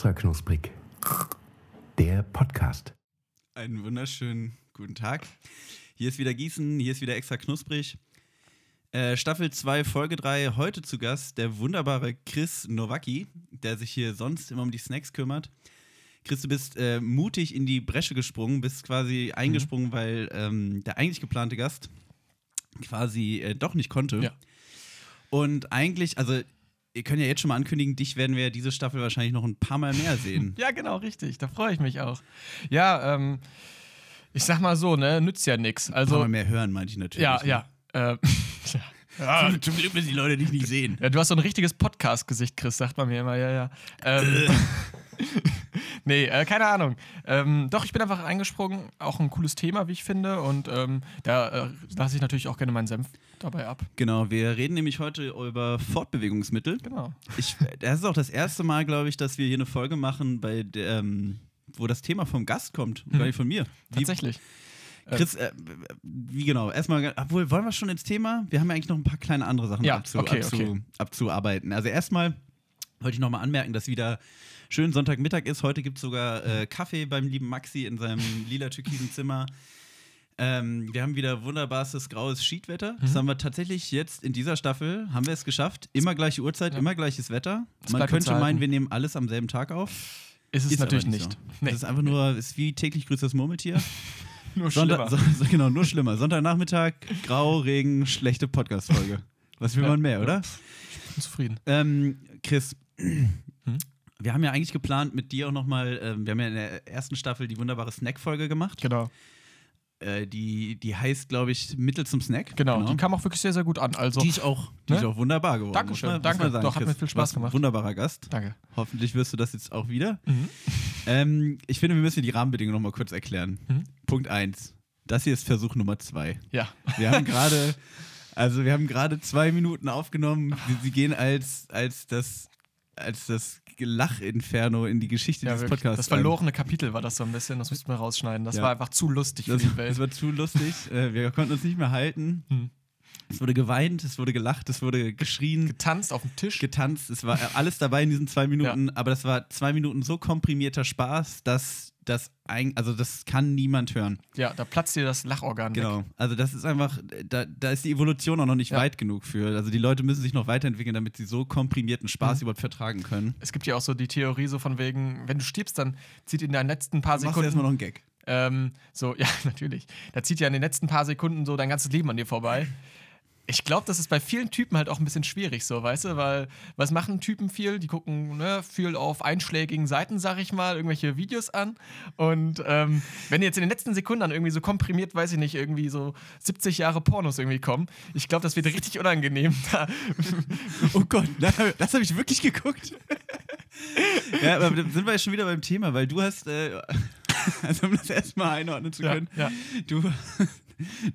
Extra knusprig. Der Podcast. Einen wunderschönen guten Tag. Hier ist wieder Gießen, hier ist wieder extra knusprig. Äh, Staffel 2, Folge 3, heute zu Gast der wunderbare Chris Nowacki, der sich hier sonst immer um die Snacks kümmert. Chris, du bist äh, mutig in die Bresche gesprungen, bist quasi eingesprungen, weil ähm, der eigentlich geplante Gast quasi äh, doch nicht konnte. Ja. Und eigentlich, also ihr könnt ja jetzt schon mal ankündigen, dich werden wir diese Staffel wahrscheinlich noch ein paar Mal mehr sehen. Ja, genau, richtig. Da freue ich mich auch. Ja, ähm, ich sag mal so, ne, nützt ja nix. ein paar Also, Mal mehr hören, meinte ich natürlich. ja, ne? ja. Äh, Ja. Zum Glück müssen die Leute dich nicht sehen. ja, du hast so ein richtiges Podcast-Gesicht, Chris, sagt man mir immer, ja, ja. Ähm, nee, äh, keine Ahnung. Ähm, doch, ich bin einfach eingesprungen. Auch ein cooles Thema, wie ich finde. Und ähm, da äh, lasse ich natürlich auch gerne meinen Senf dabei ab. Genau, wir reden nämlich heute über Fortbewegungsmittel. Genau. Ich, das ist auch das erste Mal, glaube ich, dass wir hier eine Folge machen, bei der, ähm, wo das Thema vom Gast kommt, gar nicht von mir. Wie, Tatsächlich. Chris, äh, wie genau? Erstmal, obwohl, wollen wir schon ins Thema? Wir haben ja eigentlich noch ein paar kleine andere Sachen Ja, abzu, okay, abzu, okay. abzuarbeiten. Also erstmal wollte ich nochmal anmerken, dass wieder schön Sonntagmittag ist. Heute gibt es sogar äh, Kaffee beim lieben Maxi in seinem lila-türkisen Zimmer. Ähm, wir haben wieder wunderbares graues Schiedwetter. Mhm. Das haben wir tatsächlich jetzt in dieser Staffel, haben wir es geschafft. Immer gleiche Uhrzeit, Ja. immer gleiches Wetter. Es Man könnte meinen, wir nehmen alles am selben Tag auf. Ist es Ist natürlich nicht. So. Nee, Das ist einfach nur, ist wie täglich grüßt das Murmeltier. nur Sonntag, schlimmer. so, genau, nur schlimmer. Sonntagnachmittag, grau, Regen, schlechte Podcast-Folge. Was will Ja, man mehr, ja. oder? bin zufrieden. Ähm, Chris? Wir haben ja eigentlich geplant, mit dir auch nochmal, ähm, wir haben ja in der ersten Staffel die wunderbare Snack-Folge gemacht. Genau. Äh, die, die heißt, glaube ich, Mittel zum Snack. Genau, die kam auch wirklich sehr, sehr gut an. Also, Die ist auch, die Ne? ist auch wunderbar geworden. Dankeschön, muss man- muss danke. man sagen, Doch, hat Chris. mir viel Spaß gemacht. Wunderbarer Gast. danke. Hoffentlich wirst du das jetzt auch wieder. Mhm. Ähm, ich finde, wir müssen die Rahmenbedingungen nochmal kurz erklären. Mhm. Punkt 1. Das hier ist Versuch Nummer 2. Ja. Wir haben gerade, also wir haben gerade zwei Minuten aufgenommen. Sie, sie gehen als, als das, als das Lachinferno in die Geschichte ja dieses wirklich. Podcasts. das verlorene Kapitel war das so ein bisschen, das müssten wir rausschneiden. Das Ja. war einfach zu lustig Das, für die Welt. das war zu lustig. Äh, Wir konnten uns nicht mehr halten. Hm. Es wurde geweint, es wurde gelacht, es wurde geschrien, Getanzt auf dem Tisch. getanzt. Es war alles dabei in diesen zwei Minuten. Aber das war zwei Minuten so komprimierter Spaß, dass das ein, also das kann niemand hören. ja, da platzt dir das Lachorgan weg. Genau. Also das ist einfach, da, da ist die Evolution auch noch nicht Ja. weit genug für. Also die Leute müssen sich noch weiterentwickeln, damit sie so komprimierten Spaß Mhm. überhaupt vertragen können. Es gibt ja auch so die Theorie so von wegen, wenn du stirbst, dann zieht in deinen letzten paar Machst du erstmal Sekunden noch einen Gag. ähm, so, ja, natürlich. Da zieht ja in den letzten paar Sekunden so dein ganzes Leben an dir vorbei. Ich glaube, das ist bei vielen Typen halt auch ein bisschen schwierig, so, weißt du, weil was machen Typen viel? Die gucken ne, viel auf einschlägigen Seiten, sag ich mal, irgendwelche Videos an. Und ähm, wenn jetzt in den letzten Sekunden dann irgendwie so komprimiert, weiß ich nicht, irgendwie so 70 Jahre Pornos irgendwie kommen, ich glaube, das wird richtig unangenehm. Oh Gott, das, habe ich wirklich geguckt. ja, aber da sind wir jetzt schon wieder beim Thema, weil du hast, äh, also um das erstmal einordnen zu ja, können, ja, du,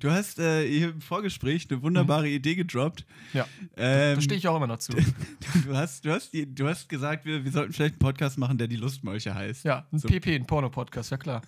du hast äh, hier im Vorgespräch eine wunderbare Idee gedroppt. ja. Ähm, Da stehe ich auch immer noch zu. Du hast, du hast, du hast gesagt, wir, wir sollten vielleicht einen Podcast machen, der die Lustmolche heißt. Ja, ein So. PP, ein Porno-Podcast, ja klar.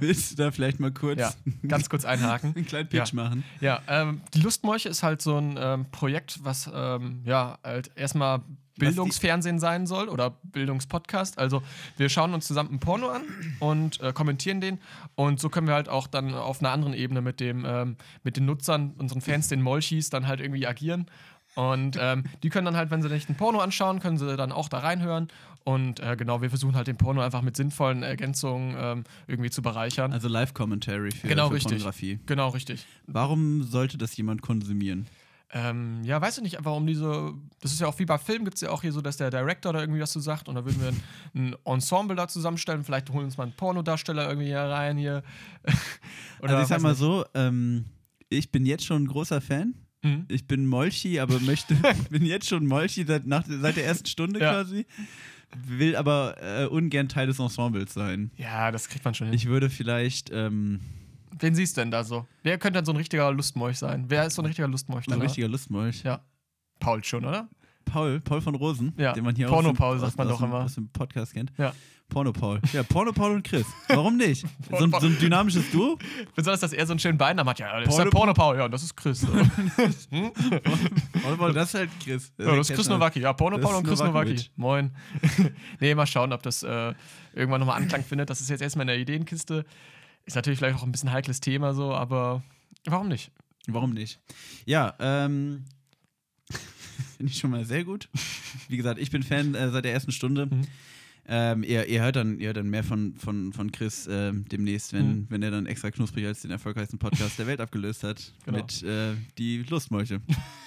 Willst du da vielleicht mal kurz Ja, ganz kurz einhaken. einen kleinen Pitch machen? Ja, ähm, die Lustmolche ist halt so ein ähm, Projekt, was ähm, ja halt erstmal Bildungsfernsehen sein soll oder Bildungspodcast. Also wir schauen uns zusammen ein Porno an und äh, kommentieren den und so können wir halt auch dann auf einer anderen Ebene mit dem ähm, mit den Nutzern, unseren Fans, den Molchis, dann halt irgendwie agieren. Und ähm, die können dann halt, wenn sie nicht ein Porno anschauen, können sie dann auch da reinhören. Und äh, genau, wir versuchen halt den Porno einfach mit sinnvollen Ergänzungen ähm, irgendwie zu bereichern. Also Live-Commentary für, Genau, für. Pornografie. genau, richtig. Warum sollte das jemand konsumieren? Ähm, ja, weiß ich nicht, einfach um diese. Das ist ja auch wie bei Filmen, gibt es ja auch hier so, dass der Director da irgendwie was zu sagt und da würden wir ein, ein Ensemble da zusammenstellen. Vielleicht holen wir uns mal einen Pornodarsteller irgendwie hier rein hier. also ich sag mal nicht. so, ähm, ich bin jetzt schon ein großer Fan. Mhm. Ich bin Molchi, aber möchte, bin jetzt schon Molchi seit, nach, seit der ersten Stunde Ja. quasi. Will aber äh, ungern Teil des Ensembles sein. Ja, das kriegt man schon hin. Ich würde vielleicht ähm, Wen siehst du denn da so? Wer könnte denn so ein richtiger Lustmolch sein? Wer ist so ein richtiger Lustmolch? so ein richtiger Lustmolch. Ja. Paul schon, oder? Paul, Paul von Rosen, Ja, den man hier Porno aus dem- Paul aus, sagt man aus doch dem, immer. aus dem Podcast kennt. Ja. Porno Paul. Ja, Porno Paul und Chris. Warum nicht? so, ein, so ein dynamisches Duo. Besonders, dass er so einen schönen Beinamen hat. Ja, das ist Porno- der Porno Paul. Ja, das ist Chris. So. Porno Paul, das ist halt Chris. Ja, das ist Chris Nowacki. Ja, Porno Das Paul ist und Chris. Nowacki. Moin. nee, mal schauen, ob das äh, irgendwann nochmal Anklang findet. Das ist jetzt erstmal in der Ideenkiste. Ist natürlich vielleicht auch ein bisschen heikles Thema so, aber warum nicht? Warum nicht? Ja, ähm. Finde ich schon mal sehr gut. Wie gesagt, ich bin Fan äh, seit der ersten Stunde. Mhm. Ähm, ihr, ihr, hört dann, ihr hört dann mehr von, von, von Chris ähm, demnächst, wenn, Mhm. wenn er dann extra knusprig als den erfolgreichsten Podcast der Welt abgelöst hat. Genau. Mit äh, die Lustmolche.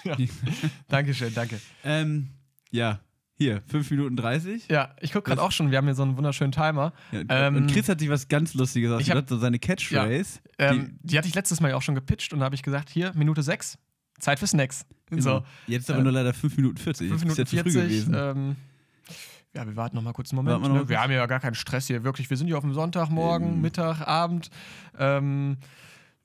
Dankeschön, danke. ähm, ja, hier, 5 Minuten 30. Ja, ich gucke gerade auch schon, wir haben hier so einen wunderschönen Timer. Ja, Ähm, und Chris hat sich was ganz Lustiges ausgedacht, so seine Catchphrase. Ähm, die, hatte ich letztes Mal ja auch schon gepitcht und da habe ich gesagt, hier, Minute 6, Zeit für Snacks. die, So, Genau. Jetzt aber äh, nur leider 5 Minuten 40. 5 Ist Minuten ja zu früh 40. gewesen. Ähm, ja, wir warten noch mal kurz einen Moment. Ne? Wir haben ja gar keinen Stress hier, wirklich. Wir sind hier auf dem Sonntagmorgen, Eben. Mittag, Abend. Ähm,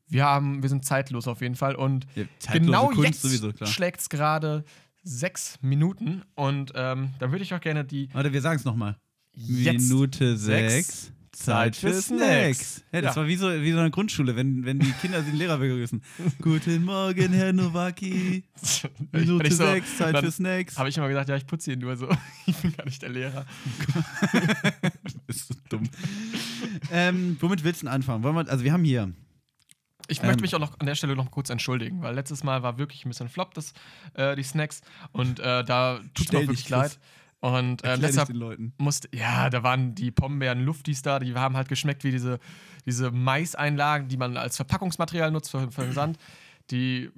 wir, haben, wir sind zeitlos auf jeden Fall. Und Ja, genau Kunst jetzt schlägt es gerade sechs Minuten. Und ähm, dann würde ich auch gerne die Warte, wir sagen es nochmal. Minute sechs. 6. Zeit für Snacks. Ja, das Ja. war wie so, wie so eine Grundschule, wenn, wenn die Kinder den Lehrer begrüßen. Guten Morgen, Herr Nowacki. Wenn Minute so- 6, Zeit für Snacks. Habe ich immer gedacht, ja, ich putze ihn nur so. Ich bin gar nicht der Lehrer. Das ist so dumm. ähm, womit willst du denn anfangen? Wollen wir, also wir haben hier. Ich Ähm. möchte mich auch noch an der Stelle noch kurz entschuldigen, weil letztes Mal war wirklich ein bisschen flop, das, äh, die Snacks. Und äh, da tut mir wirklich leid. Und äh, deshalb musste, ja, da waren die Pombeeren Luftis da, die haben halt geschmeckt wie diese, diese Maiseinlagen, die man als Verpackungsmaterial nutzt für, für den Sand. Die,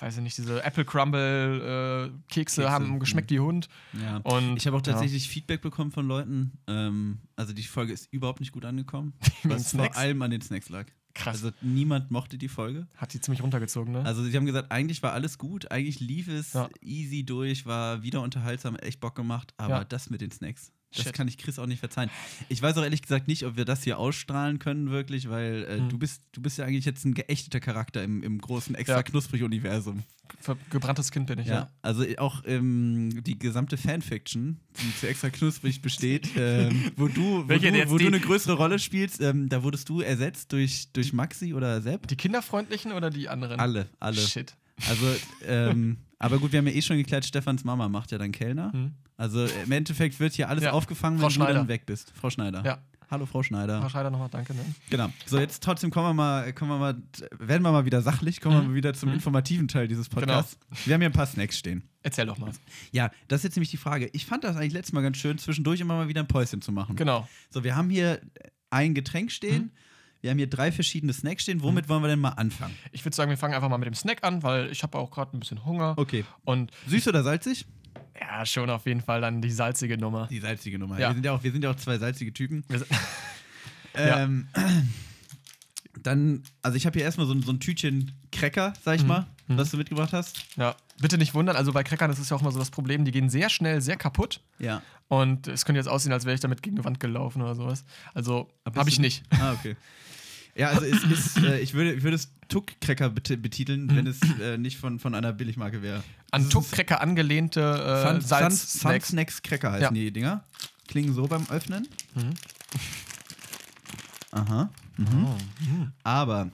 weiß ich nicht, diese Apple Crumble äh, Kekse, Kekse, haben geschmeckt wie Hund. Ja. Und, Ich habe auch ja. tatsächlich Feedback bekommen von Leuten. Ähm, also die Folge ist überhaupt nicht gut angekommen. Was vor allem an den Snacks lag. Krass. Also niemand mochte die Folge. Hat die ziemlich runtergezogen, ne? Also sie haben gesagt, eigentlich war alles gut, eigentlich lief es Ja. easy durch, war wieder unterhaltsam, echt Bock gemacht, aber Ja. das mit den Snacks, das Shit. kann ich Chris auch nicht verzeihen. Ich weiß auch ehrlich gesagt nicht, ob wir das hier ausstrahlen können wirklich, weil äh, Hm. du bist du bist ja eigentlich jetzt ein geächteter Charakter im, im großen extra Ja. knusprig Universum. Ver gebranntes Kind bin ich, Ja. ja. Also auch ähm, die gesamte Fanfiction, die zu extra knusprig besteht, ähm, wo du wo, Welche du, wo du eine größere Rolle spielst, ähm, da wurdest du ersetzt durch durch Maxi oder Sepp. Die kinderfreundlichen oder die anderen? Alle, alle. Shit. Also, ähm, aber gut, wir haben ja eh schon geklärt, Stefans Mama macht ja dann Kellner. Hm. Also im Endeffekt wird hier alles Ja, aufgefangen, Frau wenn du dann Schneider. weg bist. Frau Schneider. Ja. Hallo Frau Schneider. Frau Scheider nochmal, danke. Ne? Genau. So, jetzt trotzdem kommen wir mal, kommen wir mal, werden wir mal wieder sachlich, kommen wir Mhm. mal wieder zum Mhm. informativen Teil dieses Podcasts. Wir haben hier ein paar Snacks stehen. Erzähl doch mal. Ja, das ist jetzt nämlich die Frage. Ich fand das eigentlich letztes Mal ganz schön, zwischendurch immer mal wieder ein Päuschen zu machen. Genau. So, wir haben hier ein Getränk stehen. Mhm. Wir haben hier drei verschiedene Snacks stehen. Womit wollen wir denn mal anfangen? Ich würde sagen, wir fangen einfach mal mit dem Snack an, weil ich habe auch gerade ein bisschen Hunger. Okay. Und Süß oder salzig? ja, schon auf jeden Fall dann die salzige Nummer. Die salzige Nummer. Ja. Wir, sind ja auch, wir sind ja auch zwei salzige Typen. Ähm, Dann, also ich habe hier erstmal so, ein- so ein Tütchen Cracker, sag ich Mhm. mal, Mhm. was du mitgebracht hast. Ja, bitte nicht wundern, also bei Crackern ist es ja auch immer so das Problem, die gehen sehr schnell, sehr kaputt. Ja. Und es könnte jetzt aussehen, als wäre ich damit gegen eine Wand gelaufen oder sowas. Also habe ich nicht. Ah, okay. Ja, also es ist, äh, ich, würde, ich würde es Tuck-Cracker bet betiteln, Mhm. wenn es äh, nicht von, von einer Billigmarke wäre. An Das ist Tuck-Cracker angelehnte äh, Fun, Fun, Fun Salz-Snacks. Snacks Cracker heißen Ja. die Dinger. Klingen so beim Öffnen. Mhm. Aha. Mhm. Oh, mhm. Aber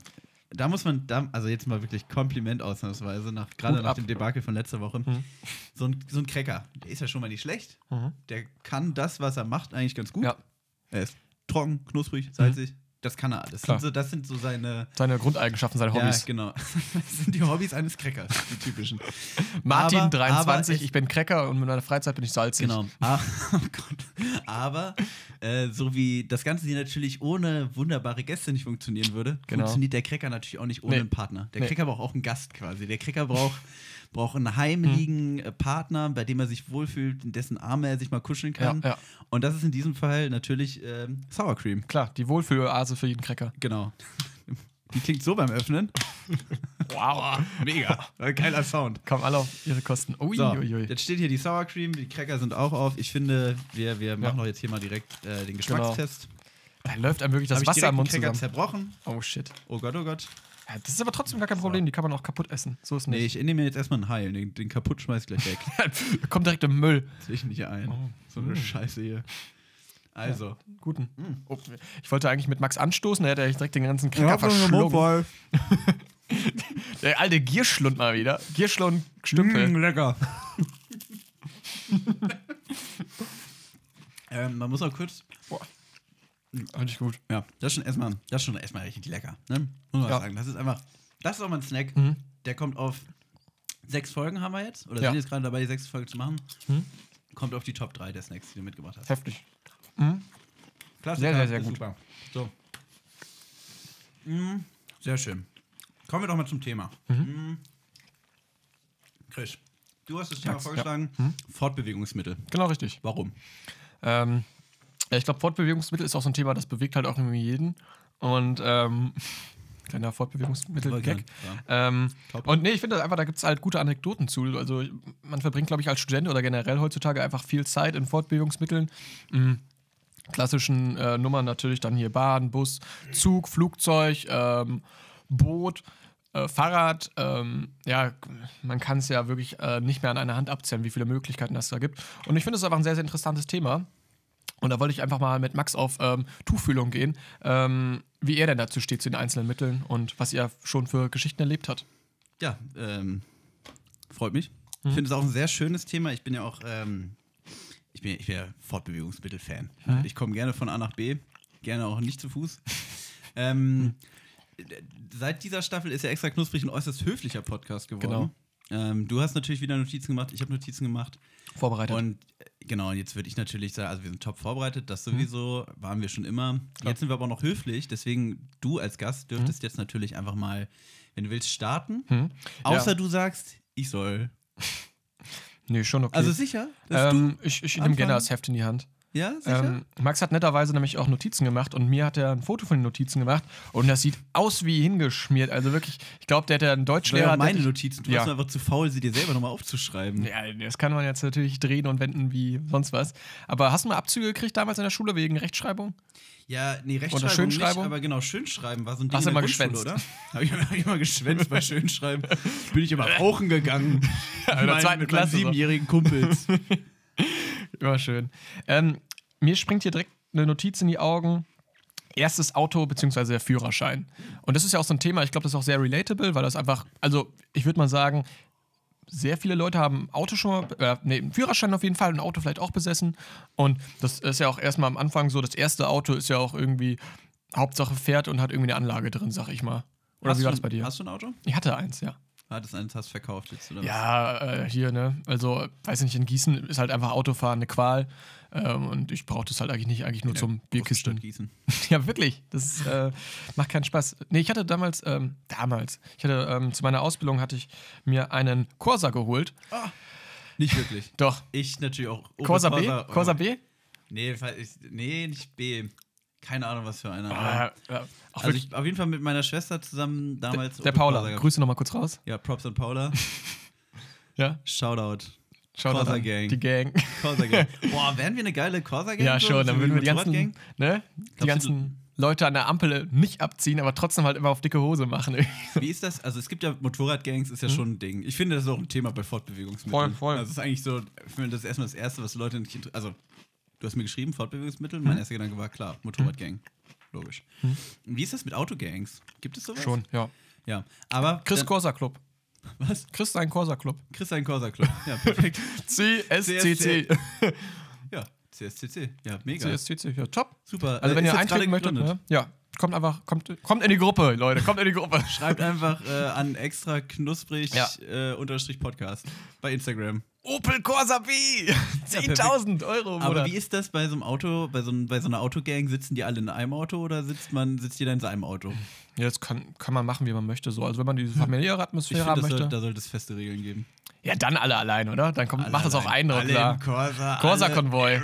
da muss man, da, also jetzt mal wirklich Kompliment ausnahmsweise, nach, gerade nach dem Debakel von letzter Woche. Mhm. So, ein, so ein Cracker, der ist ja schon mal nicht schlecht. Mhm. Der kann das, was er macht, eigentlich ganz gut. Ja, Er ist trocken, knusprig, salzig. Das kann er alles. Sind so, das sind so seine. seine Grundeigenschaften, seine Hobbys. Ja, genau. Das sind die Hobbys eines Crackers, die typischen. Martin, Aber- 23, aber es- ich bin Cracker und in meiner Freizeit bin ich salzig. Genau. Ah, oh Gott. Aber äh, so wie das Ganze hier natürlich ohne wunderbare Gäste nicht funktionieren würde, Genau. funktioniert der Cracker natürlich auch nicht ohne Nee. einen Partner. Der Nee. Cracker braucht auch einen Gast quasi. Der Cracker braucht, braucht einen heimeligen äh, Partner, bei dem er sich wohlfühlt, in dessen Arme er sich mal kuscheln Ja, kann. ja, Und das ist in diesem Fall natürlich ähm, Sour Cream. klar, die Wohlfühloase für jeden Cracker. Genau. Die klingt so beim Öffnen. Wow. Mega. Geiler Sound. Kommen alle auf ihre Kosten. Ui, So, ui, ui. jetzt steht hier die Sour Cream, die Cracker sind auch auf. Ich finde, wir, wir machen doch jetzt hier mal direkt äh, den Geschmackstest. Da läuft einem wirklich das Hab Wasser im Mund zusammen. zerbrochen. Oh shit. Oh Gott, oh Gott. Ja, das ist aber trotzdem gar kein Problem, die kann man auch kaputt essen. So ist Nee, nicht. ich nehme mir jetzt erstmal einen Heil. Den, den kaputt schmeiß ich gleich weg. Kommt direkt im Müll. Sehe ich nicht ein. Oh. So eine Scheiße hier. Also. Guten. Hm. Oh, ich wollte eigentlich mit Max anstoßen, der hat ja direkt den ganzen Krieger verschlungen. Der alte Gierschlund mal wieder. Gierschlund Stümpel. Mm, lecker. ähm, man muss auch kurz. Boah. Fand ich gut. Ja, das ist schon erstmal, das ist schon erstmal richtig lecker. Ne? Muss man Ja. sagen. Das ist einfach, das ist auch mal ein Snack. Mhm. Der kommt auf sechs Folgen haben wir jetzt. Oder Ja. sind jetzt gerade dabei, die sechste Folge zu machen. Mhm. Kommt auf die Top 3 der Snacks, die du mitgebracht hast. Heftig. Klassiker, Sehr, sehr, sehr ist gut. Super. So. Mm, sehr schön. Kommen wir doch mal zum Thema. Mm. Chris, du hast das Thema Max, ja. vorgeschlagen. Fortbewegungsmittel. Genau richtig. Warum? Ähm, ja, ich glaube, Fortbewegungsmittel ist auch so ein Thema, das bewegt halt auch irgendwie jeden. Und ähm, kleiner Fortbewegungsmittel-Gag. Ja. Ähm, und nee, ich finde einfach, da gibt es halt gute Anekdoten zu. Also man verbringt, glaube ich, als Student oder generell heutzutage einfach viel Zeit in Fortbewegungsmitteln. Mhm. Klassischen äh, Nummern natürlich dann hier Bahn, Bus, Zug, Flugzeug, ähm, Boot, äh, Fahrrad. Ähm, ja, man kann es ja wirklich äh, nicht mehr an einer Hand abzählen, wie viele Möglichkeiten das da gibt. Und ich finde es einfach ein sehr, sehr interessantes Thema. Und da wollte ich einfach mal mit Max auf ähm, Tuchfühlung gehen, ähm, wie er denn dazu steht zu den einzelnen Mitteln und was er schon für Geschichten erlebt hat. Ja, ähm, freut mich. Mhm. Ich finde es auch ein sehr schönes Thema. Ich bin ja auch, ähm, ich bin, ich bin ja Fortbewegungsmittel-Fan. Mhm. Ich komme gerne von A nach B, gerne auch nicht zu Fuß. ähm, Mhm. Seit dieser Staffel ist ja extra knusprig ein äußerst höflicher Podcast geworden. Genau. Ähm, du hast natürlich wieder Notizen gemacht, ich habe Notizen gemacht. Vorbereitet. Und äh, genau, und jetzt würde ich natürlich sagen, also wir sind top vorbereitet, das sowieso, waren wir schon immer. Klar. Jetzt sind wir aber auch noch höflich, deswegen du als Gast dürftest jetzt natürlich einfach mal, wenn du willst, starten. Hm? Außer Ja. du sagst, ich soll. Nee, schon okay. Also sicher? Dass ähm, ich ich nehme gerne das Heft in die Hand. Ja, sicher? Ähm, Max hat netterweise nämlich auch Notizen gemacht und mir hat er ein Foto von den Notizen gemacht und das sieht aus wie hingeschmiert. Also wirklich, ich glaube, der hat ja einen Deutschlehrer. waren meine Notizen. Du Ja. warst einfach zu faul, sie dir selber nochmal aufzuschreiben. Ja, das kann man jetzt natürlich drehen und wenden wie sonst was. Aber hast du mal Abzüge gekriegt damals in der Schule wegen Rechtschreibung? Ja, nee, Rechtschreibung Schönschreibung? nicht, aber genau, Schönschreiben war so ein Ding Hast du immer geschwänzt? oder? Habe ich, hab ich immer geschwänzt bei Schönschreiben. Bin ich immer rauchen gegangen. in der Mein- zweiten mit meinen siebenjährigen Kumpels. Immer schön. Ähm, mir springt hier direkt eine Notiz in die Augen. Erstes Auto beziehungsweise der Führerschein. Und das ist ja auch so ein Thema, ich glaube, das ist auch sehr relatable, weil das einfach, also ich würde mal sagen, sehr viele Leute haben ein Auto schon mal, äh, nee, einen Führerschein auf jeden Fall, ein Auto vielleicht auch besessen. Und das ist ja auch erstmal am Anfang so, das erste Auto ist ja auch irgendwie Hauptsache fährt und hat irgendwie eine Anlage drin, sag ich mal. Oder Hast wie war das bei dir? Hast du ein Auto? Ich hatte eins, ja. Das eins hast du verkauft jetzt, oder was? Ja, äh, hier, ne? Also, weiß nicht, in Gießen ist halt einfach Autofahren eine Qual. Ähm, und ich brauche das halt eigentlich nicht, eigentlich nur zum Bierkisten. Gießen. Ja, wirklich. Das äh, macht keinen Spaß. Nee, ich hatte damals, ähm, damals, ich hatte ähm, zu meiner Ausbildung hatte ich mir einen Corsa geholt. Nicht wirklich. Doch. Ich natürlich auch. Corsa B? Corsa B? Nee, nee, nicht B. Keine Ahnung, was für einer. Ah, ja, auch also ich, auf jeden Fall mit meiner Schwester zusammen damals. der Corsa Paula. gehabt. Grüße nochmal kurz raus. Ja, Props an Paula. Ja, Shoutout. schaut Corsa an. Gang. Die Gang. Corsa Gang. Boah, wären wir eine geile Corsa Gang? Ja, so? schon. Dann würden wir die Motorradgang? ganzen, ne, die ganzen Leute an der Ampel nicht abziehen, aber trotzdem halt immer auf dicke Hose machen. Wie ist das? Also es gibt ja Motorradgangs, ist ja schon ein Ding. Ich finde, das ist auch ein Thema bei Fortbewegungsmitteln. Voll, voll. Also es ist eigentlich so, ich finde, das ist erstmal das Erste, was Leute nicht interessiert. Also, du hast mir geschrieben, Fortbewegungsmittel. Mein erster Gedanke war, klar, Motorradgang. Logisch. Wie ist das mit Autogangs? Gibt es sowas? Schon, ja. Ja. Aber. Chris Corsa Club. Was? Chris ein Corsa Club. Chris ein Corsa Club. Ja, perfekt. CSCC. ja, CSCC. Ja, mega. CSCC, ja, top. Super. Also Äh, wenn ist ihr eintreten möchtet, ne? ja, kommt einfach, kommt, kommt in die Gruppe, Leute, kommt in die Gruppe. Schreibt einfach äh, an extra knusprig Ja. äh, unterstrich Podcast bei Instagram. Opel Corsa B! 10.000 Euro im Aber wie ist das bei so einem Auto, bei so, einem- bei so einer Autogang? Sitzen die alle in einem Auto oder sitzt man, sitzt jeder in seinem Auto? Ja, das kann, kann man machen, wie man möchte. So. Also wenn man diese familiäre Ich Atmosphäre finde, haben das soll, möchte. da sollte es feste Regeln geben. ja, dann alle allein, oder? Dann kommt, macht das auch allein. Eindruck, alle klar. Corsa. alle- Corsa-Konvoi.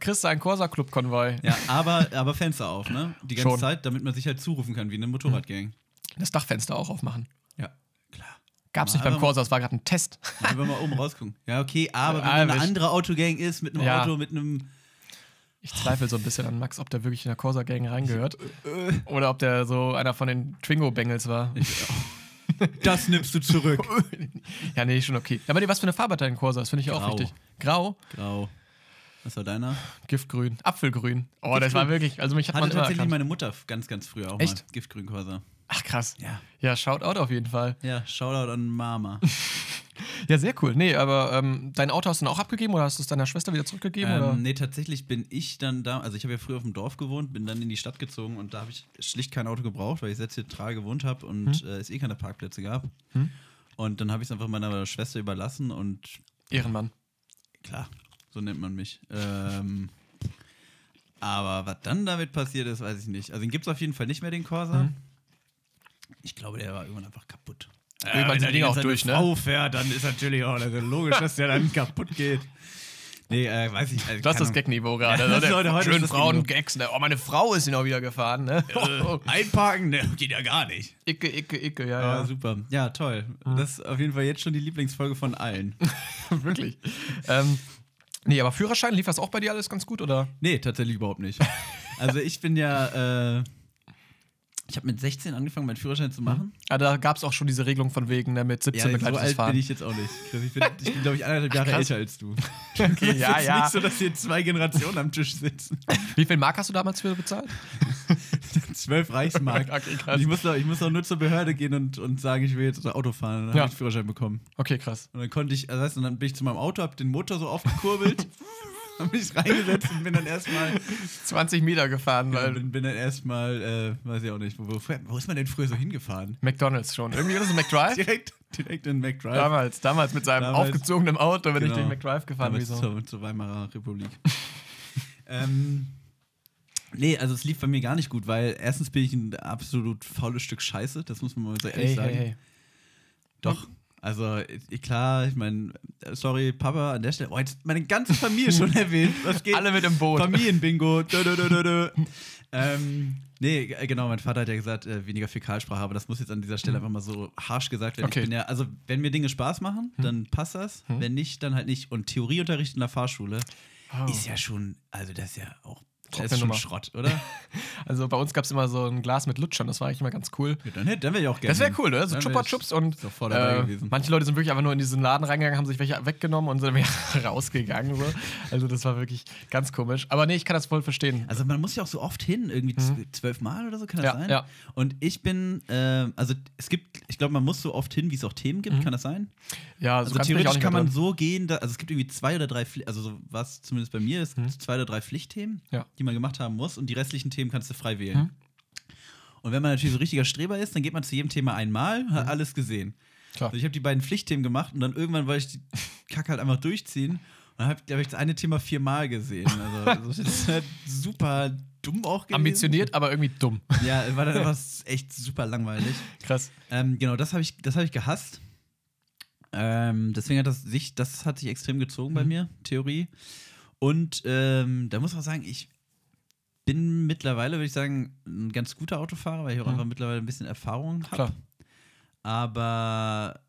Kriegst du einen Corsa-Club-Konvoi. Ja, aber, aber Fenster auf, ne? Die ganze Schon. Zeit, damit man sich halt zurufen kann, wie eine Motorradgang. Das Dachfenster auch aufmachen. Gab's nicht beim Corsa, das war gerade ein Test. Wenn wir mal oben rausgucken. Ja, okay, aber wenn man eine ich- andere Autogang ist, mit einem Ja. Auto, mit einem. Ich zweifle so ein bisschen an Max, ob der wirklich in der Corsa-Gang reingehört. Oder ob der so einer von den Twingo-Bengals war. Das nimmst du zurück. ja, nee, schon okay. Ja, aber nee, was für eine Farbe hat dein Corsa? Das finde ich auch Grau. wichtig. Grau, Grau. Was war deiner? Giftgrün, Apfelgrün. Oh, das war wirklich, also mich hat Hatte man tatsächlich erkannt. meine Mutter ganz, ganz früher auch Echt? mal. Giftgrün Corsa. Ach krass. Ja. Ja, Shoutout auf jeden Fall. Ja, Shoutout an Mama. Ja, sehr cool. Nee, aber ähm, dein Auto hast du dann auch abgegeben oder hast du es deiner Schwester wieder zurückgegeben? oder? ähm, nee, tatsächlich bin ich dann da, also ich habe ja früher auf dem Dorf gewohnt, bin dann in die Stadt gezogen und da habe ich schlicht kein Auto gebraucht, weil ich selbst hier Trage gewohnt habe und äh, es eh keine Parkplätze gab. Hm? Und dann habe ich es einfach meiner Schwester überlassen und Ehrenmann. klar, so nennt man mich. Ähm, aber was dann damit passiert ist, weiß ich nicht. Also den gibt es auf jeden Fall nicht mehr, den Corsa. Mhm. Ich glaube, der war irgendwann einfach kaputt. Wenn sind da die Dinger auch durch, ne? Frau fährt, dann ist natürlich auch also logisch, dass der dann kaputt geht. Nee, äh, weiß ich. Also, Das ist das Gag-Niveau gerade. Ja, ist heute- Schönen Frauen-Gags. Ne? Oh, meine Frau ist ihn auch wieder gefahren. Ne? Ahnung. Einparken, ne, geht ja gar nicht. Icke, icke, icke, ja, Ja, ja. super. Ja, toll. Das ist auf jeden Fall jetzt schon die Lieblingsfolge von allen. Wirklich. ähm, nee, aber Führerschein, lief das auch bei dir alles ganz gut, oder? nee, tatsächlich überhaupt nicht. Also ich bin ja, äh, ich habe mit 16 angefangen, meinen Führerschein zu machen. Ah, da gab es auch schon diese Regelung von wegen, ne, mit 17 Ja, so begleitetes alt Fahren. bin ich jetzt auch nicht. Ich bin, ich bin glaube ich, eineinhalb Jahre krass. älter als du. Okay, ja, ist ja. nicht so, dass hier zwei Generationen am Tisch sitzen. Wie viel Mark hast du damals für bezahlt? Zwölf Reichsmark. Okay. Und ich muss, doch, ich muss doch nur zur Behörde gehen und, und sagen, ich will jetzt Auto fahren. Und dann Ja. habe ich Führerschein bekommen. Okay, krass. Und dann konnte ich, weißt du, und dann bin ich zu meinem Auto, hab den Motor so aufgekurbelt, dann bin ich reingesetzt und bin dann erstmal, 20 Meter gefahren, weil bin, bin dann erstmal, äh, weiß ich auch nicht, wo, wo, wo ist man denn früher so hingefahren? McDonalds schon. Irgendwie das ein McDrive? Direkt, direkt in McDrive. Damals, damals mit seinem Damals. aufgezogenen Auto, ich Genau. den McDrive gefahren bin. Damals So. zur, zur Weimarer Republik. ähm, nee, also es lief bei mir gar nicht gut, weil erstens bin ich ein absolut faules Stück Scheiße, das muss man mal so ehrlich Hey, sagen. hey, hey. Doch. Also, klar, ich meine, sorry, Papa, an der Stelle. Oh, jetzt meine ganze Familie schon erwähnt. Was geht? Alle mit im Boot. Familienbingo. Dö, dö, dö, dö, ähm, nee, genau, mein Vater hat ja gesagt, äh, weniger Fäkalsprache, aber das muss jetzt an dieser Stelle einfach mal so harsch gesagt werden. Okay. Ich bin ja, also, wenn mir Dinge Spaß machen, dann passt das. Wenn nicht, dann halt nicht. Und Theorieunterricht in der Fahrschule Oh. ist ja schon, also, das ist ja auch. Das Trockene ist schon Nummer. Schrott, oder? Also bei uns gab es immer so ein Glas mit Lutschern, das war eigentlich immer ganz cool. Ja, dann hätte dann wäre ich auch gerne. Das wäre cool, ne? So Chupa Chups und äh, gewesen. manche Leute sind wirklich einfach nur in diesen Laden reingegangen, haben sich welche weggenommen und sind dann wieder rausgegangen. So. Also das war wirklich ganz komisch. Aber nee, ich kann das voll verstehen. Also man muss ja auch so oft hin, irgendwie zw- zwölf Mal oder so, kann das Ja, sein? ja. Und ich bin, ähm, also es gibt, ich glaube, man muss so oft hin, wie es auch Themen gibt, kann das sein? Ja, Also Mhm. bin ich theoretisch kann man so gehen, da, also es gibt irgendwie zwei oder drei, Pfli also so war es zumindest bei mir, es gibt zwei oder drei Pflichtthemen, Mhm. Ja. Die man gemacht haben muss und die restlichen Themen kannst du frei wählen. Mhm. Und wenn man natürlich so richtiger Streber ist, dann geht man zu jedem Thema einmal, hat alles gesehen. Mhm. Klar. Also ich habe die beiden Pflichtthemen gemacht und dann irgendwann wollte ich die Kacke halt einfach durchziehen und dann habe hab ich das eine Thema viermal gesehen. Also, das ist halt super dumm auch gewesen. Ambitioniert, aber irgendwie dumm. Ja, war dann einfach echt super langweilig. Krass. Ähm, genau, das habe ich, das hab ich gehasst. Ähm, deswegen hat das sich, das hat sich extrem gezogen bei Mhm. mir, Theorie. Und ähm, da muss man sagen, ich bin mittlerweile, würde ich sagen, ein ganz guter Autofahrer, weil ich auch Mhm. einfach mittlerweile ein bisschen Erfahrung Klar. habe. Aber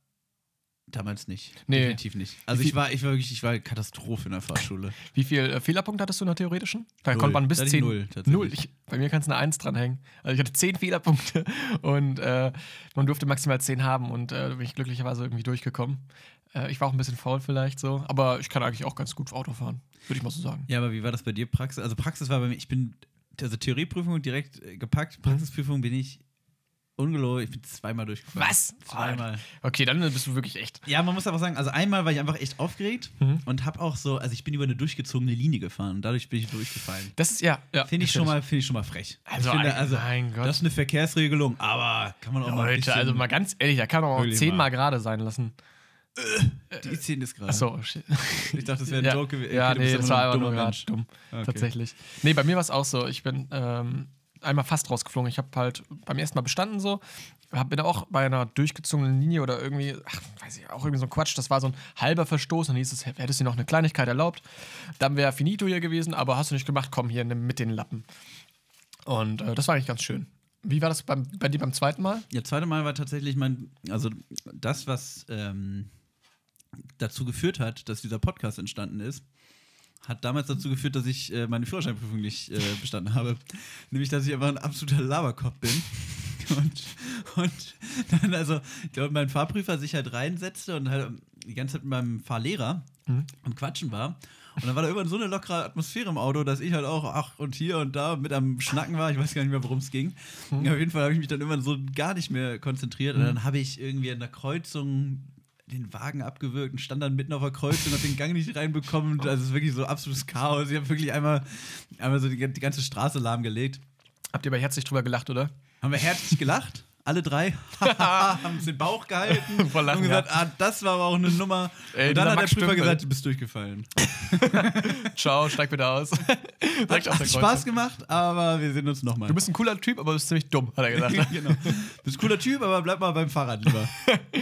damals nicht. Nee. Definitiv nicht. Also ich war, ich war wirklich, ich war Katastrophe in der Fahrschule. Wie viel äh, Fehlerpunkte hattest du in der theoretischen? Da Null. konnte man bis Da hatte ich 10. null. Null. Ich, bei mir kannst du eine 1 dranhängen. Also ich hatte 10 Fehlerpunkte und äh, man durfte maximal 10 haben und äh, bin ich glücklicherweise irgendwie durchgekommen. Äh, ich war auch ein bisschen faul vielleicht so, aber ich kann eigentlich auch ganz gut Auto fahren, würde ich mal so sagen. Ja, aber wie war das bei dir, Praxis? Also Praxis war bei mir, ich bin, also Theorieprüfung direkt äh, gepackt, Praxisprüfung bin ich ungelogen, ich bin zweimal durchgefallen. Was? Zweimal. Okay, dann bist du wirklich echt. Ja, man muss aber sagen, also einmal war ich einfach echt aufgeregt Mhm. und habe auch so, also ich bin über eine durchgezogene Linie gefahren und dadurch bin ich durchgefallen. Das ist ja. ja Finde ich, schon mal- finde ich schon mal frech. Also, ich finde, also mein Gott. das ist eine Verkehrsregelung, aber kann man auch mal ein Leute, also mal ganz ehrlich, da kann man auch Wirklich 10 mal. mal gerade sein lassen. Die 10 ist gerade. Achso, shit. Ich dachte, das wäre ein ja, Joke gewesen. Ja, Okay, nee, das war einfach nur gerade dumm. Okay. Tatsächlich. Nee, bei mir war es auch so. Ich bin ähm, einmal fast rausgeflogen. Ich habe halt beim ersten Mal bestanden so. Hab, bin auch bei einer durchgezogenen Linie oder irgendwie, ach, weiß ich, auch irgendwie so ein Quatsch. Das war so ein halber Verstoß. Dann hieß es, hättest du noch eine Kleinigkeit erlaubt. Dann wäre finito hier gewesen, aber hast du nicht gemacht, komm hier nimm mit den Lappen. Und äh, das war eigentlich ganz schön. Wie war das beim, bei dir beim zweiten Mal? Ja, zweite Mal war tatsächlich mein, also das, was ähm, dazu geführt hat, dass dieser Podcast entstanden ist, hat damals dazu geführt, dass ich äh, meine Führerscheinprüfung nicht äh, bestanden habe. Nämlich, dass ich einfach ein absoluter Laberkopf bin. Und, und dann, also, ich glaube, mein Fahrprüfer sich halt reinsetzte und halt die ganze Zeit mit meinem Fahrlehrer am Quatschen war. Und dann war da irgendwann so eine lockere Atmosphäre im Auto, dass ich halt auch, ach, und hier und da mit am Schnacken war. Ich weiß gar nicht mehr, worum es ging. Auf jeden Fall habe ich mich dann irgendwann so gar nicht mehr konzentriert. Und dann habe ich irgendwie in der Kreuzung den Wagen abgewürgt und stand dann mitten auf der Kreuzung und habe den Gang nicht reinbekommen. Also es ist wirklich so absolutes Chaos. Ich habe wirklich einmal, einmal so die, die ganze Straße lahmgelegt. Habt ihr aber herzlich drüber gelacht, oder? Haben wir herzlich gelacht. Alle drei haben uns den Bauch gehalten Lachen, und gesagt, ah, das war aber auch eine Nummer. Ey, und dann hat der Max Prüfer Stümpel. gesagt, du bist durchgefallen. Ciao, steig bitte aus. Hat der Spaß gemacht, aber wir sehen uns nochmal. Du bist ein cooler Typ, aber du bist ziemlich dumm, hat er gesagt. genau. Du bist ein cooler Typ, aber bleib mal beim Fahrrad lieber.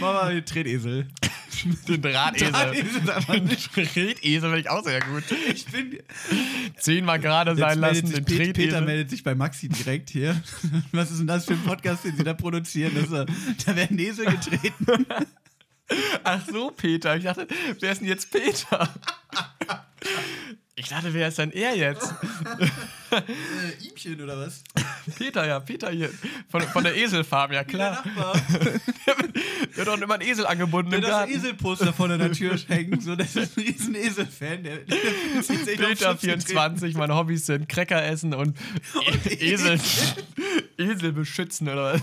Mach mal den Tretesel. Den Drahtesel. Drahtesel Tretesel finde ich auch sehr gut. Ich bin. Zehnmal gerade sein lassen, den Pet- Peter Tretesel. meldet sich bei Maxi direkt hier. Was ist denn das für ein Podcast, den sie da produzieren? Das ja- da werden Esel getreten. Ach so, Peter. Ich dachte, wer ist denn jetzt Peter? Ich dachte, wer ist denn er jetzt? Äh, Ihmchen oder was? Peter, ja, Peter hier. Von, von der Eselfarm, ja Der klar. Nachbar. Der hat doch immer einen Esel angebunden Der im das Garten. Eselposter vor der Tür hängen. So, das ist ein riesen Esel-Fan. Der, der zieht sich auf Peter Schutz getreten. 24, meine Hobbys sind Cracker essen und, e Esel, Esel beschützen oder was?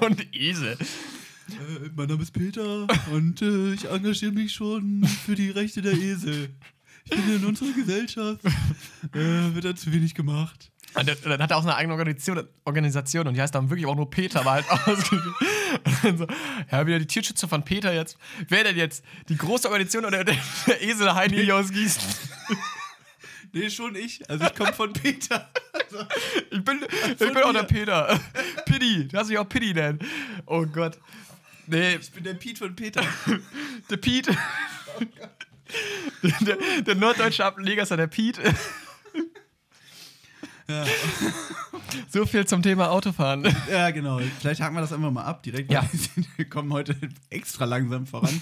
Und Esel. Äh, mein Name ist Peter und äh, ich engagiere mich schon für die Rechte der Esel. Ich finde, in unserer Gesellschaft äh, wird da zu wenig gemacht. Und dann, hat er auch eine eigene Organisation, Organisation und die heißt dann wirklich auch nur Peter, aber halt dann so, ja, wieder die Tierschützer von Peter jetzt. Wer denn jetzt? Die große Organisation oder der, der Esel Heini hier aus Gießen? Nee, schon ich. Also ich komme von Peter. Also, Ich bin, ich bin auch der Peter. Piddy, du hast mich auch Piddy nennen. Oh Gott. Nee, ich bin der Pete von Peter. der Pete. Der, der norddeutsche Ableger ist ja der Pete. Ja. So viel zum Thema Autofahren. ja, genau. Vielleicht haken wir das einfach mal ab direkt. Ja. Wir, kommen heute extra langsam voran.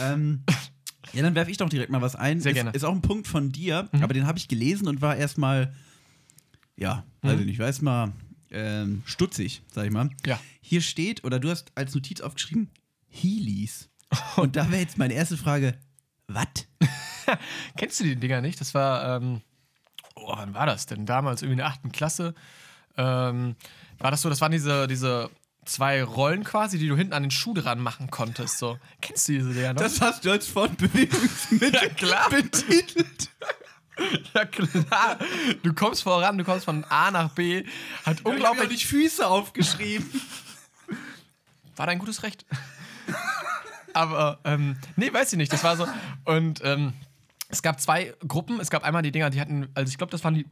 ähm, ja, dann werfe ich doch direkt mal was ein. Sehr ist, gerne. Ist auch ein Punkt von dir, aber den habe ich gelesen und war erstmal, ja, weiß ich nicht, war erstmal ähm, stutzig, sag ich mal. Ja. Hier steht, oder du hast als Notiz aufgeschrieben, Heelys. Und da wäre jetzt meine erste Frage, was? Kennst du die Dinger nicht? Das war, ähm, oh, wann war das denn? Damals irgendwie in der achten Klasse. Ähm, war das so, das waren diese, diese zwei Rollen quasi, die du hinten an den Schuh dran machen konntest. So. Kennst du diese Dinger noch? Das hast du als Fortbewegungsmittel Ja, klar. betitelt. ja, klar. Du kommst voran, du kommst von A nach B. Hat Ich unglaublich. die Füße aufgeschrieben. War dein gutes Recht. Aber, ähm, nee, weiß ich nicht. Das war so. Und ähm, es gab zwei Gruppen. Es gab einmal die Dinger, die hatten, also ich glaube, das waren die,